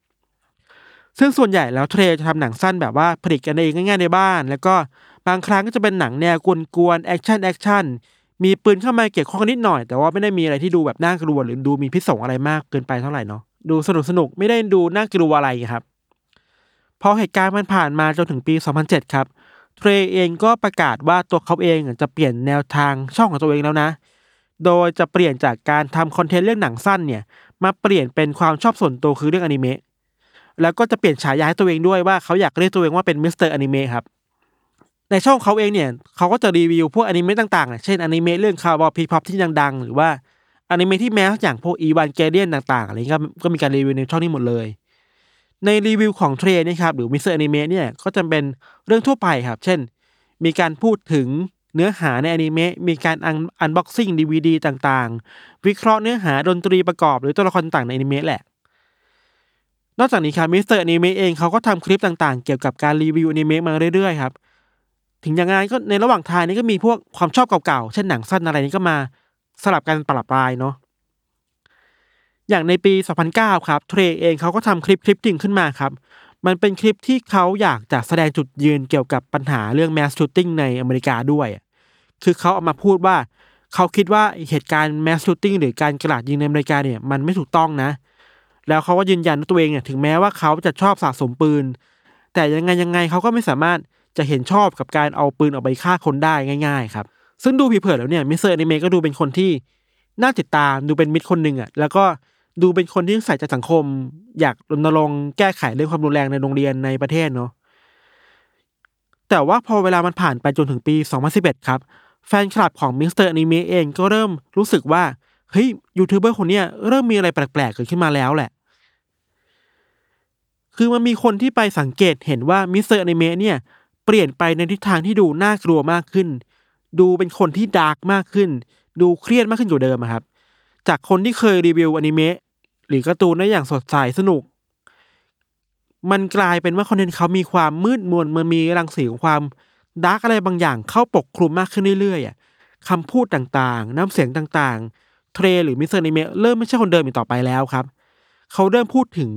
ซึ่งส่วนใหญ่แล้วเทรจะทำหนังสั้นแบบว่าผลิตกันเองง่ายๆในบ้าน แล้วก็บางครั้งก็จะเป็นหนังแนวกวนๆแอคชั่นแอคชั่นมีปืนเข้ามาเกี่ยวข้องนิดหน่อย แต่ว่าไม่ได้มีอะไรที่ดูแบบน่ากลัวหรือดูมีพิษสงอะไรมากเกินไปเท่าไหร่เนาะดูสนุกสนุกไม่ได้ดูน่ากลัวอะไรครับพอเหตุการณ์มันผ่านมาจนถึงปี 2007 ครับเทรเองก็ประกาศว่าตัวเขาเองจะเปลี่ยนแนวทางช่องของตัวเองแล้วนะ โดยจะเปลี่ยนจากการทำคอนเทนต์เรื่องหนังสั้นเนี่ยมาเปลี่ยนเป็นความชอบส่วนตัวคือเรื่องอนิเมะแล้วก็จะเปลี่ยนฉายาให้ตัวเองด้วยว่าเขาอยากเรียกตัวเองว่าเป็นมิสเตอร์อนิเมะครับในช่องเขาเองเนี่ยเขาก็จะรีวิวพวกอนิเมะต่างๆ เช่นอนิเมะเรื่อง Cowboy Bebop ที่ดังๆ หรือว่าอนิเมะที่ mass อย่างพวกอีวานเกเลียนต่างๆอะไรเงี้ยก็ก็มีการรีวิวในช่องนี้หมดเลย ในรีวิวของเทรนี่ครับหรือมิสเตอร์อนิเมะเนี่ยก็จะเป็นเรื่องทั่วไปครับ เช่น มีการพูดถึง เนื้อหาในอนิเมะมีการอัน unboxing ดีวีดีต่างๆ วิเคราะห์เนื้อหาดนตรีประกอบหรือตัวละครต่างในอนิเมะแหละ นอกจากนี้ครับมิสเตอร์อนิเมะเองเขาก็ทำคลิปต่างๆ เกี่ยวกับการรีวิวอนิเมะมาเรื่อยๆครับถึงอย่างไงก็ในระหว่างทางนี้ก็มีพวกความชอบเก่าๆ เช่นหนังสั้นอะไรนี้ก็มาสลับกันประปรายเนาะอย่างในปี 2009 ครับเทรเองเขาก็ทำคลิปคลิปหนึ่งขึ้นมาครับ มันเป็นคลิปที่เขาอยากจะแสดงจุดยืนเกี่ยวกับปัญหาเรื่อง mass shooting ในอเมริกาด้วย คือเขาเอามาพูดว่า เขาคิดว่าเหตุการณ์ mass shooting หรือการกราดยิงในอเมริกาเนี่ยมันไม่ถูกต้องนะ แล้วเขาก็ยืนยันว่าตัวเองเนี่ยถึงแม้ว่าเขาจะชอบสะสมปืน แต่ยังไงยังไงเขาก็ไม่สามารถจะเห็นชอบกับการเอาปืนออกไปฆ่าคนได้ง่าย ๆ ครับ ซึ่งดูผิวเผินแล้วเนี่ยมิสเตอร์อนิเมะก็ดูเป็นคนที่น่าติดตามดูเป็นมิตรคนหนึ่งอะแล้วก็ ดูเป็นคนที่ใส่ใจสังคม อยากรณรงค์แก้ไขเรื่องความรุนแรงในโรงเรียนในประเทศเนาะแต่ว่าพอเวลามันผ่านไปจนถึงปี 2011 ครับ แฟนคลับของมิสเตอร์อนิเมะเองก็เริ่มรู้สึกว่า เฮ้ยยูทูบเบอร์คนเนี้ยเริ่มมีอะไรแปลกๆเกิดขึ้นมาแล้วแหละ คือมันมีคนที่ไปสังเกตเห็นว่ามิสเตอร์อนิเมะเนี่ย เปลี่ยนไปในทิศทางที่ดูน่ากลัวมากขึ้น ดูเป็นคนที่ dark มากขึ้น ดูเครียดมากขึ้นกว่าเดิมอะครับ จากคนที่เคยรีวิวอนิเมะหรือการ์ตูนได้อย่างสดใสสนุก มันกลายเป็นว่าคอนเทนต์เขามีความมืดมนมันมีรังสีของความ dark อะไรบางอย่างเข้าปกคลุมมากขึ้นเรื่อยๆอะคำพูดต่างๆ น้ำเสียงต่างๆ เทรหรือมิสเตอร์อนิเมะเริ่มไม่ใช่คนเดิมอีกต่อไปแล้วครับ เขาเริ่มพูดถึง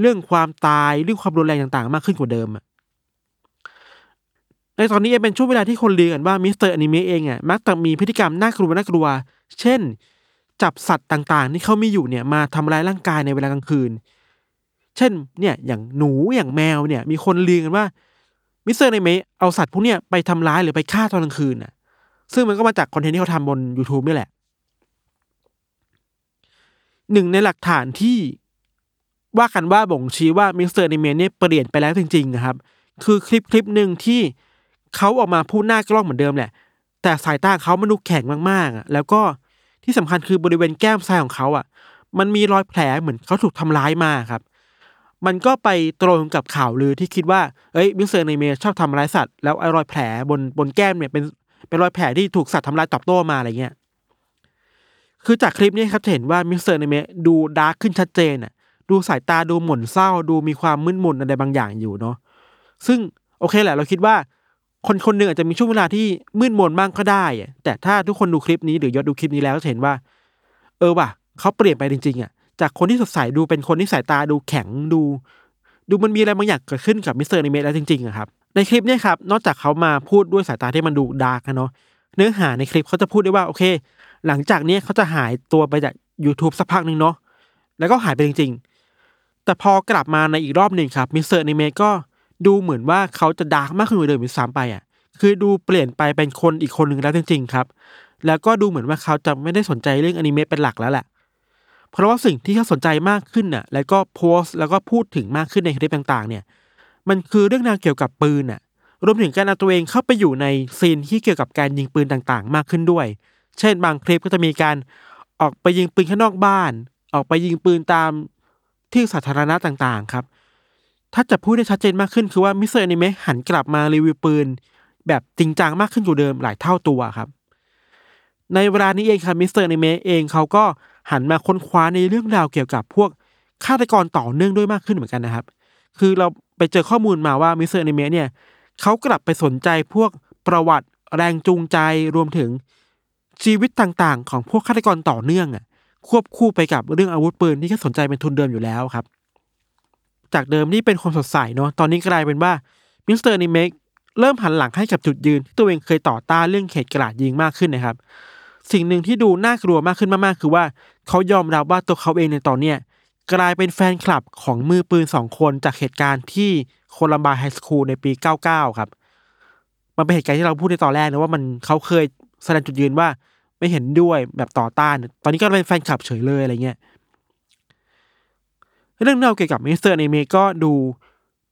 เรื่องความตายเรื่องความรุนแรงต่างๆ มากขึ้นกว่าเดิมในตอนนี้เองเป็นช่วงเวลาที่คนเรียนกันว่ามิสเตอร์อนิเมะเองอะมักจะมีพฤติกรรมน่ากลัวน่ากลัว เช่น จับสัตว์ต่างๆ ที่เขามีอยู่เนี่ยมาทำร้ายร่างกายในเวลากลางคืน เช่นเนี่ยอย่างหนูอย่างแมวเนี่ย มีคนลือกันว่ามิสเตอร์อนิเมะเอาสัตว์พวกเนี้ยไปทำร้ายหรือไปฆ่าตอนกลางคืนน่ะ ซึ่งมันก็มาจากคอนเทนต์ที่เขาทำบน YouTube นี่แหละ หนึ่งในหลักฐานที่ว่ากันว่าบ่งชี้ว่ามิสเตอร์อนิเมะเนี่ยเปลี่ยนไปแล้วจริงๆนะครับ คือคลิปคลิปหนึ่งที่เขาออกมาพูดหน้ากล้องเหมือนเดิมแหละ แต่สายตาเขามันดูแข็งมากๆอะแล้วก็ ที่สำคัญคือบริเวณแก้มซ้ายของเขาอะ มันมีรอยแผลเหมือนเขาถูกทำร้ายมาครับ มันก็ไปตรงกับข่าวลือที่คิดว่าเอ้ยมิสเตอร์อนิเมะชอบทำร้ายสัตว์แล้วไอ้รอยแผลบนบนแก้มเนี่ยเป็นเป็นรอยแผลที่ถูกสัตว์ทำร้ายตอบโต้มาอะไรเงี้ยคือจากคลิปนี้ครับจะเห็นว่ามิสเตอร์อนิเมะดู dark ขึ้นชัดเจนอะดูสายตาดูหม่นเศร้า ดูมีความมืดมนอะไรบางอย่างอยู่เนาะซึ่งโอเคแหละเราคิดว่า คนคนหนึ่งอาจจะมีช่วงเวลาที่มืดมนบ้างก็ได้ แต่ถ้าทุกคนดูคลิปนี้หรือยศดูคลิปนี้แล้วจะเห็นว่า เออว่ะเขาเปลี่ยนไปจริงๆอะจากคนที่สดใสดูเป็นคนที่สายตาดูแข็งดู ดูมันมีอะไรบางอย่างเกิดขึ้นกับมิสเตอร์อนิเมะแล้วจริงๆอะครับในคลิปเนี้ครับนอกจากเขามาพูดด้วยสายตาที่มันดู dark นะเนาะเนื้อหาในคลิปเขาจะพูดได้ว่าโอเค หลังจากนี้เขาจะหายตัวไปจาก YouTube สักพักหนึ่งเนาะแล้วก็หายไปจริง ๆ แต่พอกลับมาในอีกรอบหนึ่งครับมิสเตอร์อนิเมะก็ ดูเหมือนว่าเขาจะ dark มากขึ้นกว่าเดิมอีกซ้ำไปอะ คือดูเปลี่ยนไปเป็นคนอีกคนหนึ่งแล้วจริง ๆ ครับ แล้วก็ดูเหมือนว่าเขาจะไม่ได้สนใจเรื่องอนิเมะเป็นหลักแล้วแหละเพราะว่าสิ่งที่เขาสนใจมากขึ้นน่ะ แล้วก็โพสต์แล้วก็พูดถึงมากขึ้นในคลิปต่าง ๆ เนี่ย มันคือเรื่องราวเกี่ยวกับปืนน่ะ รวมถึงการเอาตัวเองเข้าไปอยู่ในscene ที่เกี่ยวกับการยิงปืนต่างๆ มากขึ้นด้วย เช่น บางคลิปก็จะมีการออกไปยิงปืนข้างนอกบ้าน ออกไปยิงปืนตามที่สาธารณะต่างๆ ครับ ถ้าจะพูดได้ชัดเจนมากขึ้นคือว่ามิสเตอร์อนิเมะหันกลับมารีวิวปืน แบบจริงจังมากขึ้นกว่าเดิมหลายเท่าตัวครับ ในเวลานี้เองครับมิสเตอร์อนิเมะเองเขาก็หันมาค้นคว้าในเรื่องราวเกี่ยวกับพวกฆาตกรต่อเนื่องด้วยมากขึ้นเหมือนกันนะครับ คือเราไปเจอข้อมูลมาว่ามิสเตอร์อนิเมะเนี่ยเขากลับไปสนใจพวกประวัติแรงจูงใจรวมถึงชีวิตต่างๆ ของพวกฆาตกรต่อเนื่องอะควบคู่ไปกับเรื่องอาวุธปืนที่เขาสนใจเป็นทุนเดิมอยู่แล้วครับ จากเดิมที่เป็นคนสดใสเนาะตอนนี้กลายเป็นว่ามิสเตอร์อนิเมะเริ่มหันหลังให้กับจุดยืนที่ตัวเองเคยต่อต้านเรื่องเหตุกราดยิงมากขึ้นนะครับ สิ่งหนึ่งที่ดูน่ากลัวมากขึ้นมากๆ คือว่าเขายอมรับว่าตัวเขาเองในตอนเนี้ยกลายเป็นแฟนคลับของมือปืนสองคนจากเหตุการณ์ที่ Columbine High School ในปี 99 ครับ มันเป็นเหตุการณ์ที่เราพูดในตอนแรกนะว่ามันเขาเคยแสดงจุดยืนว่าไม่เห็นด้วยแบบต่อต้าน ตอนนี้ก็เป็นแฟนคลับเฉยเลยอะไรเงี้ย เรื่องราวเกี่ยวกับมิสเตอร์อนิเมะก็ดู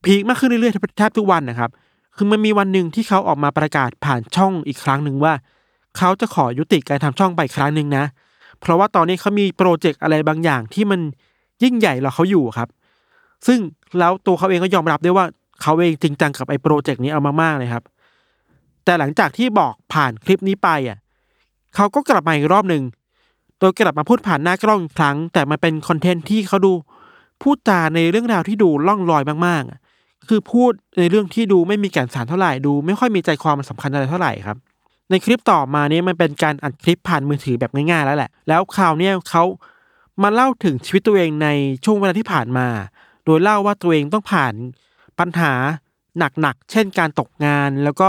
peak มากขึ้นเรื่อยๆแทบทุกวันนะครับ คือมันมีวันหนึ่งที่เขาออกมาประกาศผ่านช่องอีกครั้งหนึ่งว่า เขาจะขอยุติการทำช่องไปครั้งหนึ่งนะ เพราะว่าตอนนี้เขามีโปรเจกต์อะไรบางอย่างที่มันยิ่งใหญ่รอเขาอยู่ครับ ซึ่งแล้วตัวเขาเองก็ยอมรับด้วยว่าเขาเองจริงจังกับไอ้โปรเจกต์นี้เอามากๆเลยครับ แต่หลังจากที่บอกผ่านคลิปนี้ไปอะเขาก็กลับมาอีกรอบหนึ่งโดยกลับมาพูดผ่านหน้ากล้องอีกครั้ง แต่มันเป็นคอนเทนต์ที่เขาดู พูดจาในเรื่องราวที่ดูล่องลอยมากๆ คือพูดในเรื่องที่ดูไม่มีแก่นสารเท่าไหร่ดูไม่ค่อยมีใจความมันสำคัญอะไรเท่าไหร่ครับ ในคลิปต่อมานี้มันเป็นการอัดคลิปผ่านมือถือแบบง่ายๆแล้วแหละ แล้วคราวเนี้ยเขามาเล่าถึงชีวิตตัวเองในช่วงเวลาที่ผ่านมา โดยเล่าว่าตัวเองต้องผ่านปัญหาหนักๆ เช่นการตกงาน แล้วก็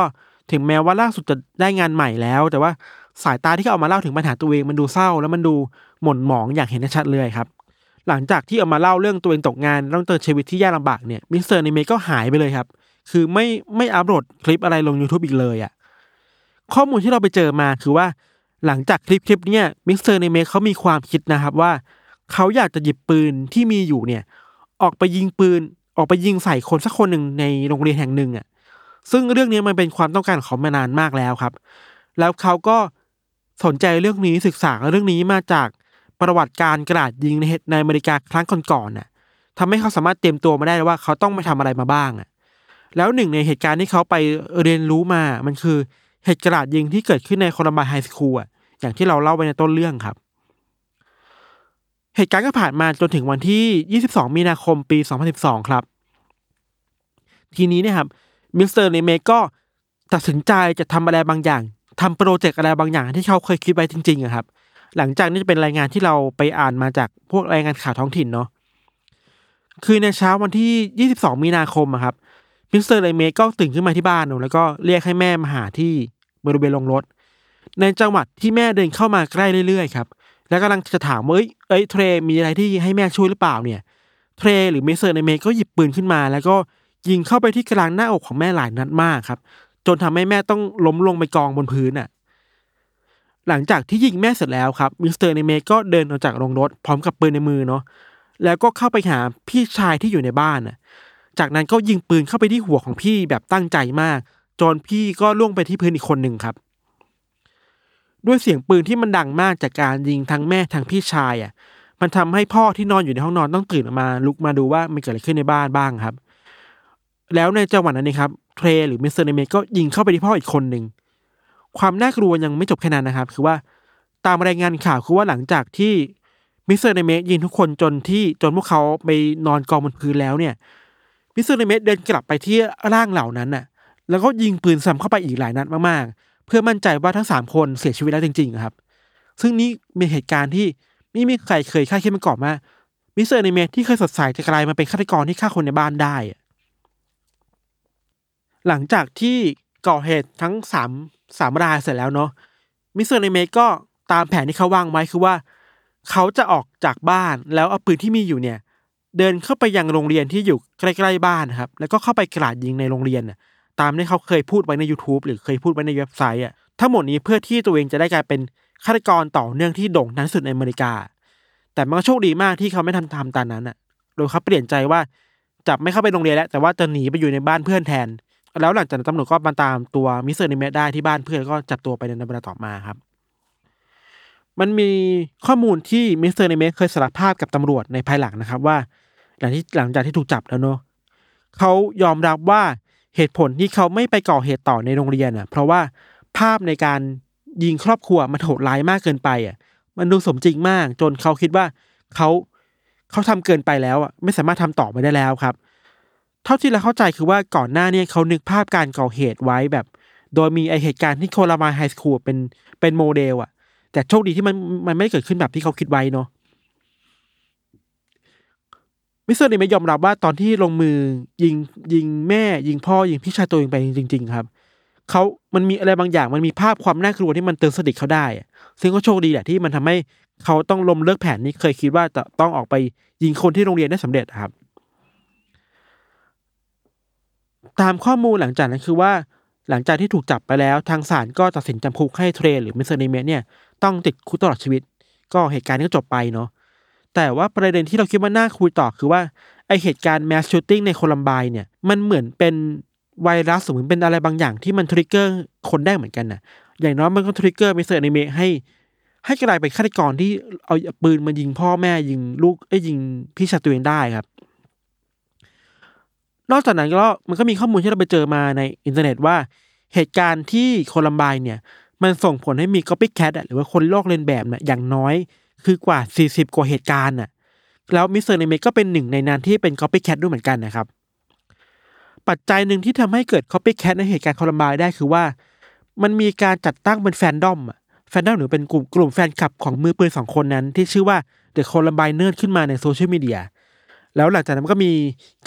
ถึงแม้ว่าล่าสุดจะได้งานใหม่แล้ว แต่ว่าสายตาที่เขาเอามาเล่าถึงปัญหาตัวเองมันดูเศร้า แล้วมันดูหม่นหมองอย่างเห็นได้ชัดเลยครับ หลังจากที่ออกมาเล่าเรื่องตัวเองตกงานต้องเจอชีวิตที่ยากลำบากเนี่ยมิสเตอร์อนิเมะก็หายไปเลยครับ คือไม่ไม่อัปโหลดคลิปอะไรลง YouTube อีกเลยอะ่ะข้อมูลที่เราไปเจอมาคือว่า หลังจากคลิปคลิปเนี้ยมิสเตอร์อนิเมะเขามีความคิดนะครับว่า เขาอยากจะหยิบปืนที่มีอยู่เนี่ย ออกไปยิงปืนออกไปยิงใส่คนสักคนหนึ่งในโรงเรียนแห่งหนึ่งอะซึ่งเรื่องนี้มันเป็นความต้องการของเขามานานมากแล้วครับ แล้วเขาก็สนใจเรื่องนี้ศึกษาเรื่องนี้มาจาก ประวัติการกราดยิงในเหตุในอเมริกาครั้งก่อนๆน่ะทำให้เขาสามารถเตรียมตัวมาได้ว่าเขาต้องไปทำอะไรมาบ้างอะ แล้วหนึ่งในเหตุการณ์ที่เขาไปเรียนรู้มา มันคือเหตุกราดยิงที่เกิดขึ้นใน Columbine High School อะ อย่างที่เราเล่าไปในต้นเรื่องครับ เหตุการณ์ก็ผ่านมาจนถึงวันที่ 22 มีนาคมปี 2012 ครับ ทีนี้เนี่ยครับ มิสเตอร์อนิเมะก็ตัดสินใจจะทำอะไรบางอย่างทำ project อะไรบางอย่างที่เขาเคยคิดไว้จริงๆอะครับ หลังจากนี้จะเป็นรายงานที่เราไปอ่านมาจากพวกรายงานข่าวท้องถิ่นเนาะคือในเช้าวันที่ 22 มีนาคมอะครับมิสเตอร์อนิเมะก็ตื่นขึ้นมาที่บ้านเนอะแล้วก็เรียกให้แม่มาหาที่บริเวณโรงรถ ในจังหวะที่แม่เดินเข้ามาใกล้เรื่อยๆครับแล้วกำลังจะถามว่าเอ้ยเอ้ยเทรมีอะไรที่ให้แม่ช่วยหรือเปล่าเนี่ยเทรหรือมิสเตอร์อนิเมะก็หยิบปืนขึ้นมา แล้วก็ยิงเข้าไปที่กลางหน้าอกของแม่หลายนัดมากครับจนทำให้แม่ต้องล้มลงไปกองบนพื้นอะ หลังจากที่ยิงแม่เสร็จแล้วครับมิสเตอร์เนเมก็เดินออกจากโรงรถพร้อมกับปืนในมือเนาะแล้วก็เข้าไปหาพี่ชายที่อยู่ในบ้านน่ะ จากนั้นก็ยิงปืนเข้าไปที่หัวของพี่แบบตั้งใจมาก จนพี่ก็ล่วงไปที่พื้นอีกคนหนึ่งครับ ด้วยเสียงปืนที่มันดังมากจากการยิงทั้งแม่ทั้งพี่ชายอะ มันทำให้พ่อที่นอนอยู่ในห้องนอนต้องตื่นออกมา ลุกมาดูว่ามันเกิดอะไรขึ้นในบ้านบ้างครับ แล้วในจังหวะนั้นเองครับเทรหรือมิสเตอร์อนิเมะก็ยิงเข้าไปที่พ่ออีกคนหนึ่ง ความน่ากลัวยังไม่จบแค่นั้นนะครับ คือว่าตามรายงานข่าวคือว่าหลังจากที่มิสเตอร์อนิเมะยิงทุกคนจนที่จนพวกเขาไปนอนกองบนพื้นแล้วเนี่ยมิสเตอร์อนิเมะเดินกลับไปที่ร่างเหล่านั้นน่ะ แล้วก็ยิงปืนซ้ำเข้าไปอีกหลายนัดมากๆ เพื่อมั่นใจว่าทั้งสามคนเสียชีวิตแล้วจริงๆครับ ซึ่งนี่เป็นเหตุการณ์ที่ไม่มีใครเคยคาดคิดมาก่อนว่ามิสเตอร์อนิเมะที่เคยสดใสจะกลายมาเป็นฆาตกรที่ฆ่าคนในบ้านได้อะหลังจากที่ ก่อเหตุทั้งสามสามรายเสร็จแล้วเนาะมิสเตอร์อนิเมะก็ตามแผนที่เขาวางไว้คือว่า เขาจะออกจากบ้านแล้วเอาปืนที่มีอยู่เนี่ย เดินเข้าไปยังโรงเรียนที่อยู่ใกล้ๆบ้านครับ แล้วก็เข้าไปกราดยิงในโรงเรียนน่ะตามที่เขาเคยพูดไว้ใน YouTube หรือเคยพูดไว้ในเว็บไซต์อะทั้งหมดนี้เพื่อที่ตัวเองจะได้กลายเป็นฆาตกรต่อเนื่องที่โด่งดังสุดในอเมริกา แต่มันก็โชคดีมากที่เขาไม่ทำทำตามนั้นอะ โดยเขาเปลี่ยนใจว่าจะไม่เข้าไปโรงเรียนแล้ว แต่ว่าจะหนีไปอยู่ในบ้านเพื่อนแทน แล้วหลังจากนั้นตำรวจก็มาตามตัวมิสเตอร์อนิเมะได้ที่บ้านเพื่อนแล้วก็จับตัวไปในเวลาต่อมาครับ มันมีข้อมูลที่มิสเตอร์อนิเมะเคยสารภาพกับตำรวจในภายหลังนะครับว่า หลังที่หลังจากที่ถูกจับแล้วเนอะเขายอมรับว่าเหตุผลที่เขาไม่ไปก่อเหตุต่อในโรงเรียนอะ เพราะว่าภาพในการยิงครอบครัวมันโหดร้ายมากเกินไปอะ มันดูสมจริงมาก จนเขาคิดว่าเขาเขาทำเกินไปแล้วอะไม่สามารถทำต่อไปได้แล้วครับเท่าที่เราเข้าใจคือว่าก่อนหน้าเนี่ยเขานึกภาพการก่อเหตุไว้แบบ โดยมีไอ้เหตุการณ์ที่ Columbine High School เป็นเป็นโมเดลอะแต่โชคดีที่มันมันไม่เกิดขึ้นแบบที่เขาคิดไว้เนาะมิสเตอร์อนิเมะยอมรับว่าตอนที่ลงมือยิงยิงแม่ ยิงพ่อยิงพี่ชายตัวเองไปจริง ๆ ครับเขามันมีอะไรบางอย่างมันมีภาพความน่ากลัวที่มันเตือนสติเขาได้ ซึ่งก็โชคดีแหละที่มันทำให้เขาต้องล้มเลิกแผนที่เคยคิดว่าจะต้องออกไปยิงคนที่โรงเรียนได้สำเร็จครับ ตามข้อมูลหลังจากนั้นคือว่า หลังจากที่ถูกจับไปแล้วทางศาลก็ตัดสินจำคุกให้เทรหรือมิสเตอร์อนิเมะเนี่ย ต้องติดคุกตลอดชีวิต ก็เหตุการณ์นี้ก็จบไปเนาะแต่ว่าประเด็นที่เราคิดว่าน่าคุยต่อคือว่าไอเหตุการณ์ mass shooting ในโคลัมไบเนี่ยมันเหมือนเป็นไวรัสหรือเป็นอะไรบางอย่างที่มัน trigger คนได้เหมือนกันนะอย่างน้อยมันก็ trigger Mr. Anime ให้ ให้กลายเป็นฆาตกรที่เอาปืนมายิงพ่อแม่ยิงลูกไอ้ยิงพี่ชายตัวเองได้ครับ นอกจากนั้นก็มันก็มีข้อมูลที่เราไปเจอมาในอินเทอร์เน็ตว่า เหตุการณ์ที่โคลัมไบเนี่ย มันส่งผลให้มี copycat หรือว่าคนลอกเลียนแบบเนี่ยอย่างน้อย คือกว่า 40 กว่าเหตุการณ์น่ะแล้ว Mr. Anime ก็เป็นหนึ่งในนั้นที่เป็น copycat ด้วยเหมือนกันนะครับ ปัจจัยหนึ่งที่ทำให้เกิด copycat ในเหตุการณ์โคลัมไบได้คือว่า มันมีการจัดตั้งเป็น fandom fandom หรือเป็นกลุ่มกลุ่มแฟนคลับของมือปืนสองคนนั้น ที่ชื่อว่า The Columbiners ขึ้นมาในโซเชียลมีเดีย แล้วหลังจากนั้นก็มี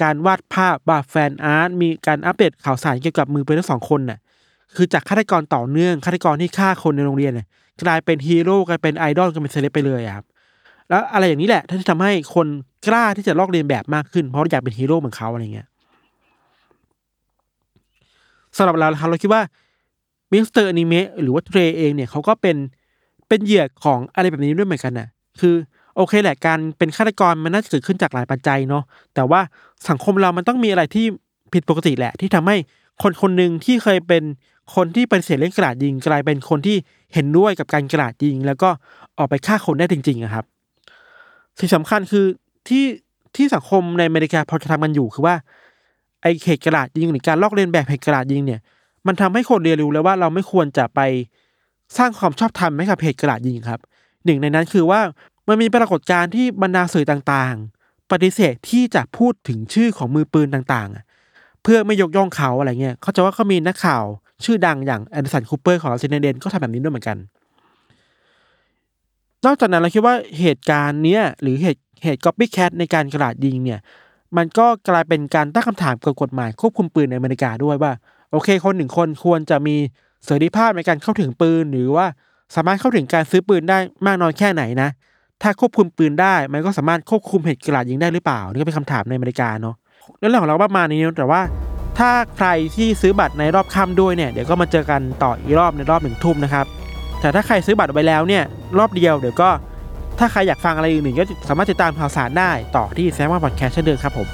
การวาดภาพวาด fan art มีการอัปเดตข่าวสารเกี่ยวกับมือปืนทั้งสองคนน่ะคือจากฆาตกรต่อเนื่องฆาตกรที่ฆ่าคนในโรงเรียนน่ะกลายเป็นฮีโร่กลายเป็นไอดอลกลายเป็นเซเลบไปเลยครับแล้วอะไรอย่างนี้แหละที่ทำให้คนกล้าที่จะลอกเลียนแบบมากขึ้น เพราะอยากเป็นฮีโร่เหมือนเขาอะไรเงี้ยสำหรับเราครับเราคิดว่า Mr. Anime หรือว่าเทรย์เองเนี่ยเขาก็เป็นเป็นเหยื่อของอะไรแบบนี้ด้วยเหมือนกันน่ะ คือ โอเคแหละการเป็นฆาตกรมันน่าจะเกิดขึ้นจากหลายปัจจัยเนาะแต่ว่าสังคมเรามันต้องมีอะไรที่ผิดปกติแหละ ที่ทำให้คนคนหนึ่งที่เคยเป็นคนที่เปฏิเสธเรื่องกระดาษยิงกลายเป็นคนที่เห็นด้วยกับการกระดาษยิง แล้วก็ออกไปฆ่าคนได้จริงๆอะครับสิ่งสำคัญคือที่ที่สังคมในอเมริกาพอจะทำกันอยู่คือว่าไอเหตุกระดาษยิงหรือการลอกเลียนแบบเหตุกระดาษยิงเนี่ย มันทำให้คนเรียนรู้แล้วว่าเราไม่ควรจะไปสร้างความชอบธรรมให้กับเหตุกระดาษยิงครับ หนึ่งในนั้นคือว่า มันมีปรากฏการณ์ที่บรรดาสื่อต่างๆ ปฏิเสธที่จะพูดถึงชื่อของมือปืนต่างๆ เพื่อไม่ยกย่องเขาอะไรเงี้ยเขาจะว่าเขามีนักข่าวชื่อดังอย่างแอนเดอร์สันคูเปอร์ของ CNN ก็ทำแบบนี้ด้วยเหมือนกัน นอกจากนั้นเราคิดว่าเหตุการณ์เนี้ยหรือเหตุเหตุ copycat ในการกระดาษยิงเนี่ยมันก็กลายเป็นการตั้งคำถามเกี่ยวกับกฎหมายควบคุมปืนในอเมริกาด้วยว่า โอเค คนหนึ่งคนควรจะมีเสรีภาพในการเข้าถึงปืน หรือว่าสามารถเข้าถึงการซื้อปืนได้มากน้อยแค่ไหนนะ ถ้าควบคุมปืนได้ มันก็สามารถควบคุมเหตุกราดยิงได้หรือเปล่า นี่ก็เป็นคำถามในอเมริกาเนาะเรื่องของเราประมาณนี้แต่ว่า ถ้าใครที่ซื้อบัตรในรอบค่ำด้วยเนี่ยเดี๋ยวก็มาเจอกันต่ออีกรอบในรอบหนึ่งทุ่มนะครับแต่ถ้าใครซื้อบัตรไว้แล้วเนี่ยรอบเดียวเดี๋ยวก็ถ้าใครอยากฟังอะไรอื่นๆก็สามารถติดตามข่าวสารได้ต่อที่แซมว่าพอดแคสต์เช่นเดิมครับผม